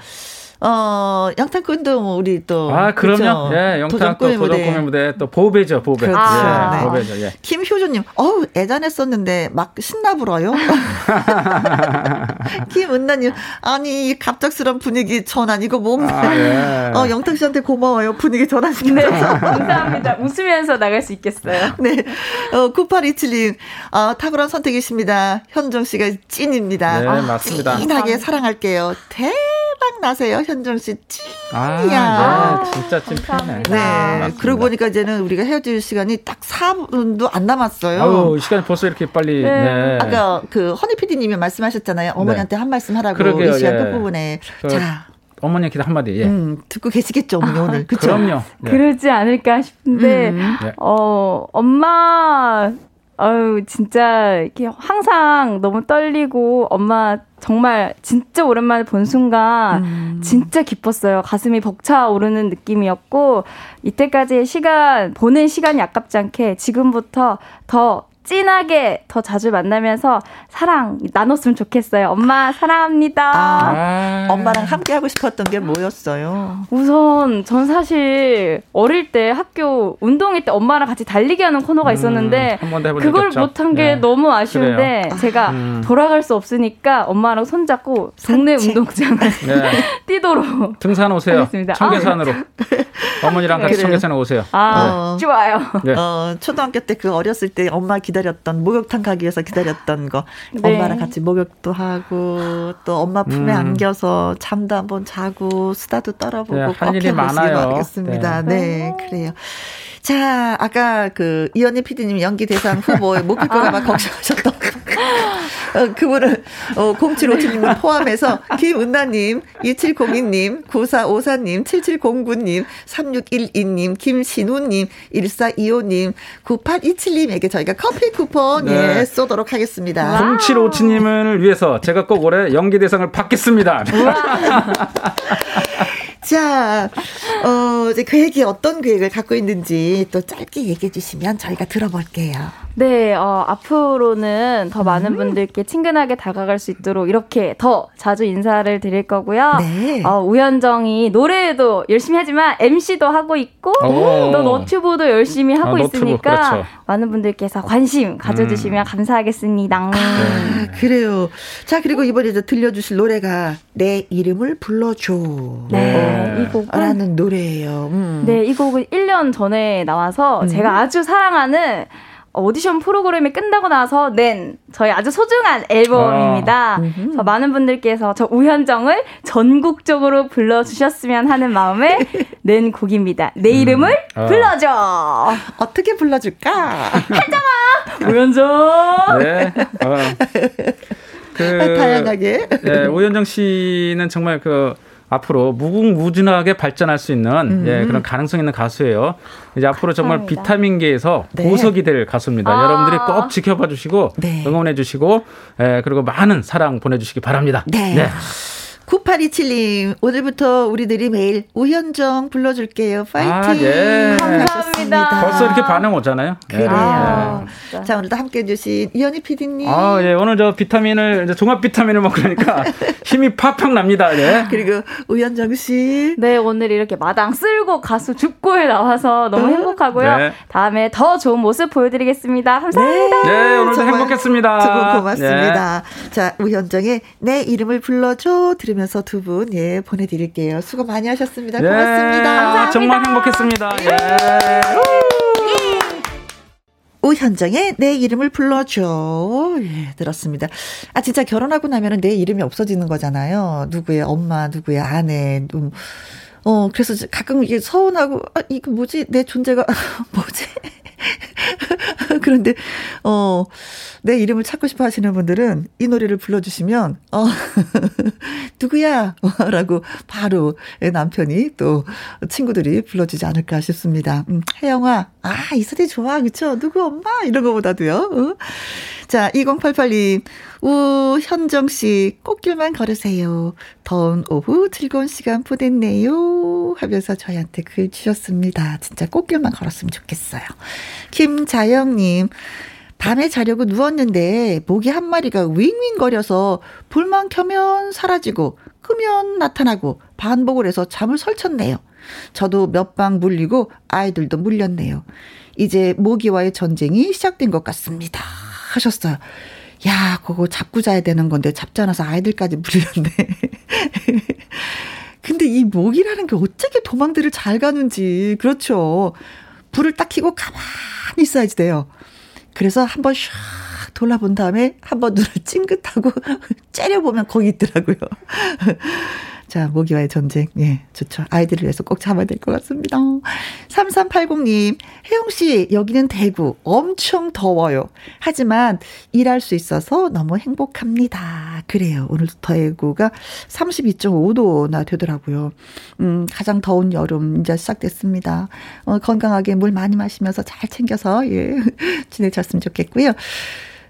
어, 영탁 군도 뭐 우리 또.
아, 그럼요.
그쵸?
예, 영탁 또
도전꾼의
도전
무대.
꿈의 무대 또 보배죠, 보배.
그렇죠.
예,
네.
보배죠. 예.
김효조님, 어우, 애잔했었는데 막 신나 불어요. 김은나님, 아니, 갑작스런 분위기 전환, 이거 뭔가.
아, 예.
어, 영탁 씨한테 고마워요. 분위기 전환시켜서.
네, 감사합니다. 웃으면서 나갈 수 있겠어요.
네. 어, 9827님, 어, 탁월한 선택이십니다. 현정 씨가 찐입니다.
네,
아,
맞습니다.
찐하게 사랑할게요. 대 박 나세요, 현정 씨. 찐이야.
아, 예, 진짜.
감사합니다.
네.
맞습니다.
그러고 보니까 이제는 우리가 헤어질 시간이 딱 4분도 안 남았어요.
아우, 시간이 벌써 이렇게 빨리.
네.
네.
아까 그 허니 PD님이 말씀하셨잖아요. 어머니한테 한 말씀 하라고
그러게요,
이 시간
예.
끝부분에.
그,
자,
어머니 기도 한마디. 예.
음, 듣고 계시겠죠, 어머니 오늘. 그쵸?
그럼요. 네.
그러지 않을까 싶은데,
음.
네.
어, 엄마, 아유, 진짜, 이렇게 항상 너무 떨리고, 엄마 정말 진짜 오랜만에 본 순간,
음.
진짜 기뻤어요. 가슴이 벅차오르는 느낌이었고, 이때까지의 시간, 보낸 시간이 아깝지 않게 지금부터 더 찐하게 더 자주 만나면서 사랑 나눴으면 좋겠어요. 엄마, 사랑합니다.
아.
아.
엄마랑 함께 하고 싶었던 게 뭐였어요?
우선 전 사실 어릴 때 학교 운동회 때 엄마랑 같이 달리기 하는 코너가 있었는데
음, 한 번도 해본 적이
그걸. 못한 게
네.
너무 아쉬운데 제가
음.
돌아갈 수 없으니까 엄마랑 손잡고 동네. 운동장을
네.
뛰도록
등산 오세요.
알겠습니다.
청계산으로. 어머니랑 같이
그래요.
청계산에 오세요.
아
어.
좋아요.
네.
어, 초등학교 때 그 어렸을 때 엄마 기다 렸던, 목욕탕 가기 위해서 기다렸던 거.
네.
엄마랑 같이 목욕도 하고, 또 엄마 품에
음.
안겨서 잠도 한번 자고, 수다도 떨어보고,
네,
할꼭
일이 많아요.
바라겠습니다. 네. 그래요. 자, 아까 그 이현희 PD님 연기 대상 후보에 못
아.
빌거나 막 걱정하셨던 어, 그분을 어, 0757님을 포함해서 김은나님, 2702님, 9454님, 7709님, 3612님, 김신우님, 1425님, 9827님에게 저희가 커피 쿠폰 네. 예, 쏘도록 하겠습니다.
0757님을 위해서 제가 꼭 올해 연기 대상을 받겠습니다.
자, 어, 이제 계획이 어떤 계획을 갖고 있는지 또 짧게 얘기해 주시면 저희가 들어볼게요.
네, 어, 앞으로는 더 많은 음. 분들께 친근하게 다가갈 수 있도록 이렇게 더 자주 인사를 드릴 거고요. 네. 어, 우현정이 노래도 열심히 하지만 MC도 하고 있고 또 너튜브도 열심히 하고 아, 있으니까 그렇죠. 많은 분들께서 관심 가져주시면 음. 감사하겠습니다.
아, 그래요. 자, 그리고 이번에 들려주실 노래가 내 이름을 불러줘.
네, 이 곡은
라는 노래예요.
음. 네, 이 곡은 1년 전에 나와서 음. 제가 아주 사랑하는 오디션 프로그램이 끝나고 나서 낸 저희 아주 소중한 앨범입니다. 아. 그래서 많은 분들께서 저 우현정을 전국적으로 불러주셨으면 하는 마음에 낸 곡입니다. 내 이름을 음. 아. 불러줘.
어떻게 불러줄까?
현정아, 우현정. 네. 어.
그, 다양하게.
네, 우현정 씨는 정말 그 앞으로 무궁무진하게 발전할 수 있는 음. 예, 그런 가능성 있는 가수예요. 이제 앞으로 정말 감사합니다. 비타민계에서 네. 보석이 될 가수입니다. 아. 여러분들이 꼭 지켜봐 주시고 네. 응원해 주시고 예, 그리고 많은 사랑 보내주시기 바랍니다.
네. 네. 9827님, 오늘부터 우리들이 매일 우현정 불러줄게요. 파이팅! 아, 예.
감사합니다.
벌써 이렇게 반응 오잖아요.
그래요. 아, 자, 오늘도 함께 해주신 이현희 PD님.
아, 예. 오늘 저 비타민을, 이제 종합 비타민을 먹으니까 힘이 팍팍 납니다. 네.
그리고 우현정 씨.
네, 오늘 이렇게 마당 쓸고 가수 죽고에 나와서 너무 네. 행복하고요. 네. 다음에 더 좋은 모습 보여드리겠습니다. 감사합니다.
네, 네 오늘도 행복했습니다.
두분 고맙습니다. 네. 자, 우현정의 내 이름을 불러줘 들으면 들으면서 두 분, 예, 보내드릴게요. 수고 많이 하셨습니다. 예, 고맙습니다.
감사합니다.
정말 행복했습니다. 예.
예. 오현정의 내 이름을 불러줘. 예, 들었습니다. 아, 진짜 결혼하고 나면은 내 이름이 없어지는 거잖아요. 누구의 엄마, 누구의 아내, 음. 어, 그래서 가끔 이게 서운하고, 아, 이거 뭐지? 내 존재가, 뭐지? 그런데, 어, 내 이름을 찾고 싶어 하시는 분들은 이 노래를 불러주시면, 어, 누구야? 라고 바로 남편이 또 친구들이 불러주지 않을까 싶습니다. 음, 혜영아, 아, 이 소리 좋아. 그쵸? 누구 엄마? 이런 거보다도요. 어? 자, 2088님, 우 현정 씨, 꽃길만 걸으세요. 더운 오후 즐거운 시간 보냈네요. 하면서 저희한테 글 주셨습니다. 진짜 꽃길만 걸었으면 좋겠어요. 김자영님, 밤에 자려고 누웠는데 모기 한 마리가 윙윙거려서 불만 켜면 사라지고 끄면 나타나고 반복을 해서 잠을 설쳤네요. 저도 몇 방 물리고 아이들도 물렸네요. 이제 모기와의 전쟁이 시작된 것 같습니다. 하셨어요. 야, 그거 잡고 자야 되는 건데 잡지 않아서 아이들까지 물렸네. 근데 이 모기라는 게 어떻게 도망들을 잘 가는지, 그렇죠. 불을 딱 켜고 가만히 있어야지 돼요. 그래서 한번 샥 돌아본 다음에 한번 눈을 찡긋하고 째려보면 거기 있더라고요. 자, 모기와의 전쟁. 예, 좋죠. 아이들을 위해서 꼭 잡아야 될 것 같습니다. 3380님, 혜영씨, 여기는 대구. 엄청 더워요. 하지만 일할 수 있어서 너무 행복합니다. 그래요. 오늘 대구가 32.5도나 되더라고요. 음, 가장 더운 여름 이제 시작됐습니다. 어, 건강하게 물 많이 마시면서 잘 챙겨서, 예, 지내셨으면 좋겠고요.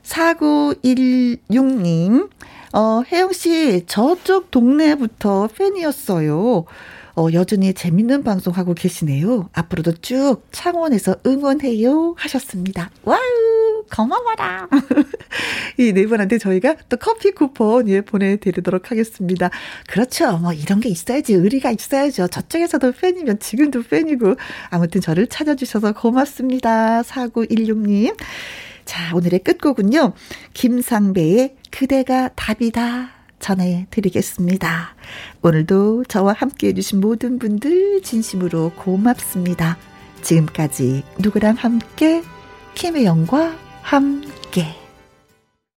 4916님, 어, 혜영 씨, 저쪽 동네부터 팬이었어요. 어, 여전히 재밌는 방송 하고 계시네요. 앞으로도 쭉 창원에서 응원해요. 하셨습니다. wow! 고마워라. 이 네 분한테 저희가 또 커피 쿠폰 예, 보내드리도록 하겠습니다. 그렇죠. 뭐 이런 게 있어야지. 의리가 있어야죠. 저쪽에서도 팬이면 지금도 팬이고. 아무튼 저를 찾아주셔서 고맙습니다. 4916님. 자, 오늘의 끝곡은요. 김상배의 그대가 답이다. 전해드리겠습니다. 오늘도 저와 함께 해주신 모든 분들 진심으로 고맙습니다. 지금까지 누구랑 함께, 김혜영과 함께.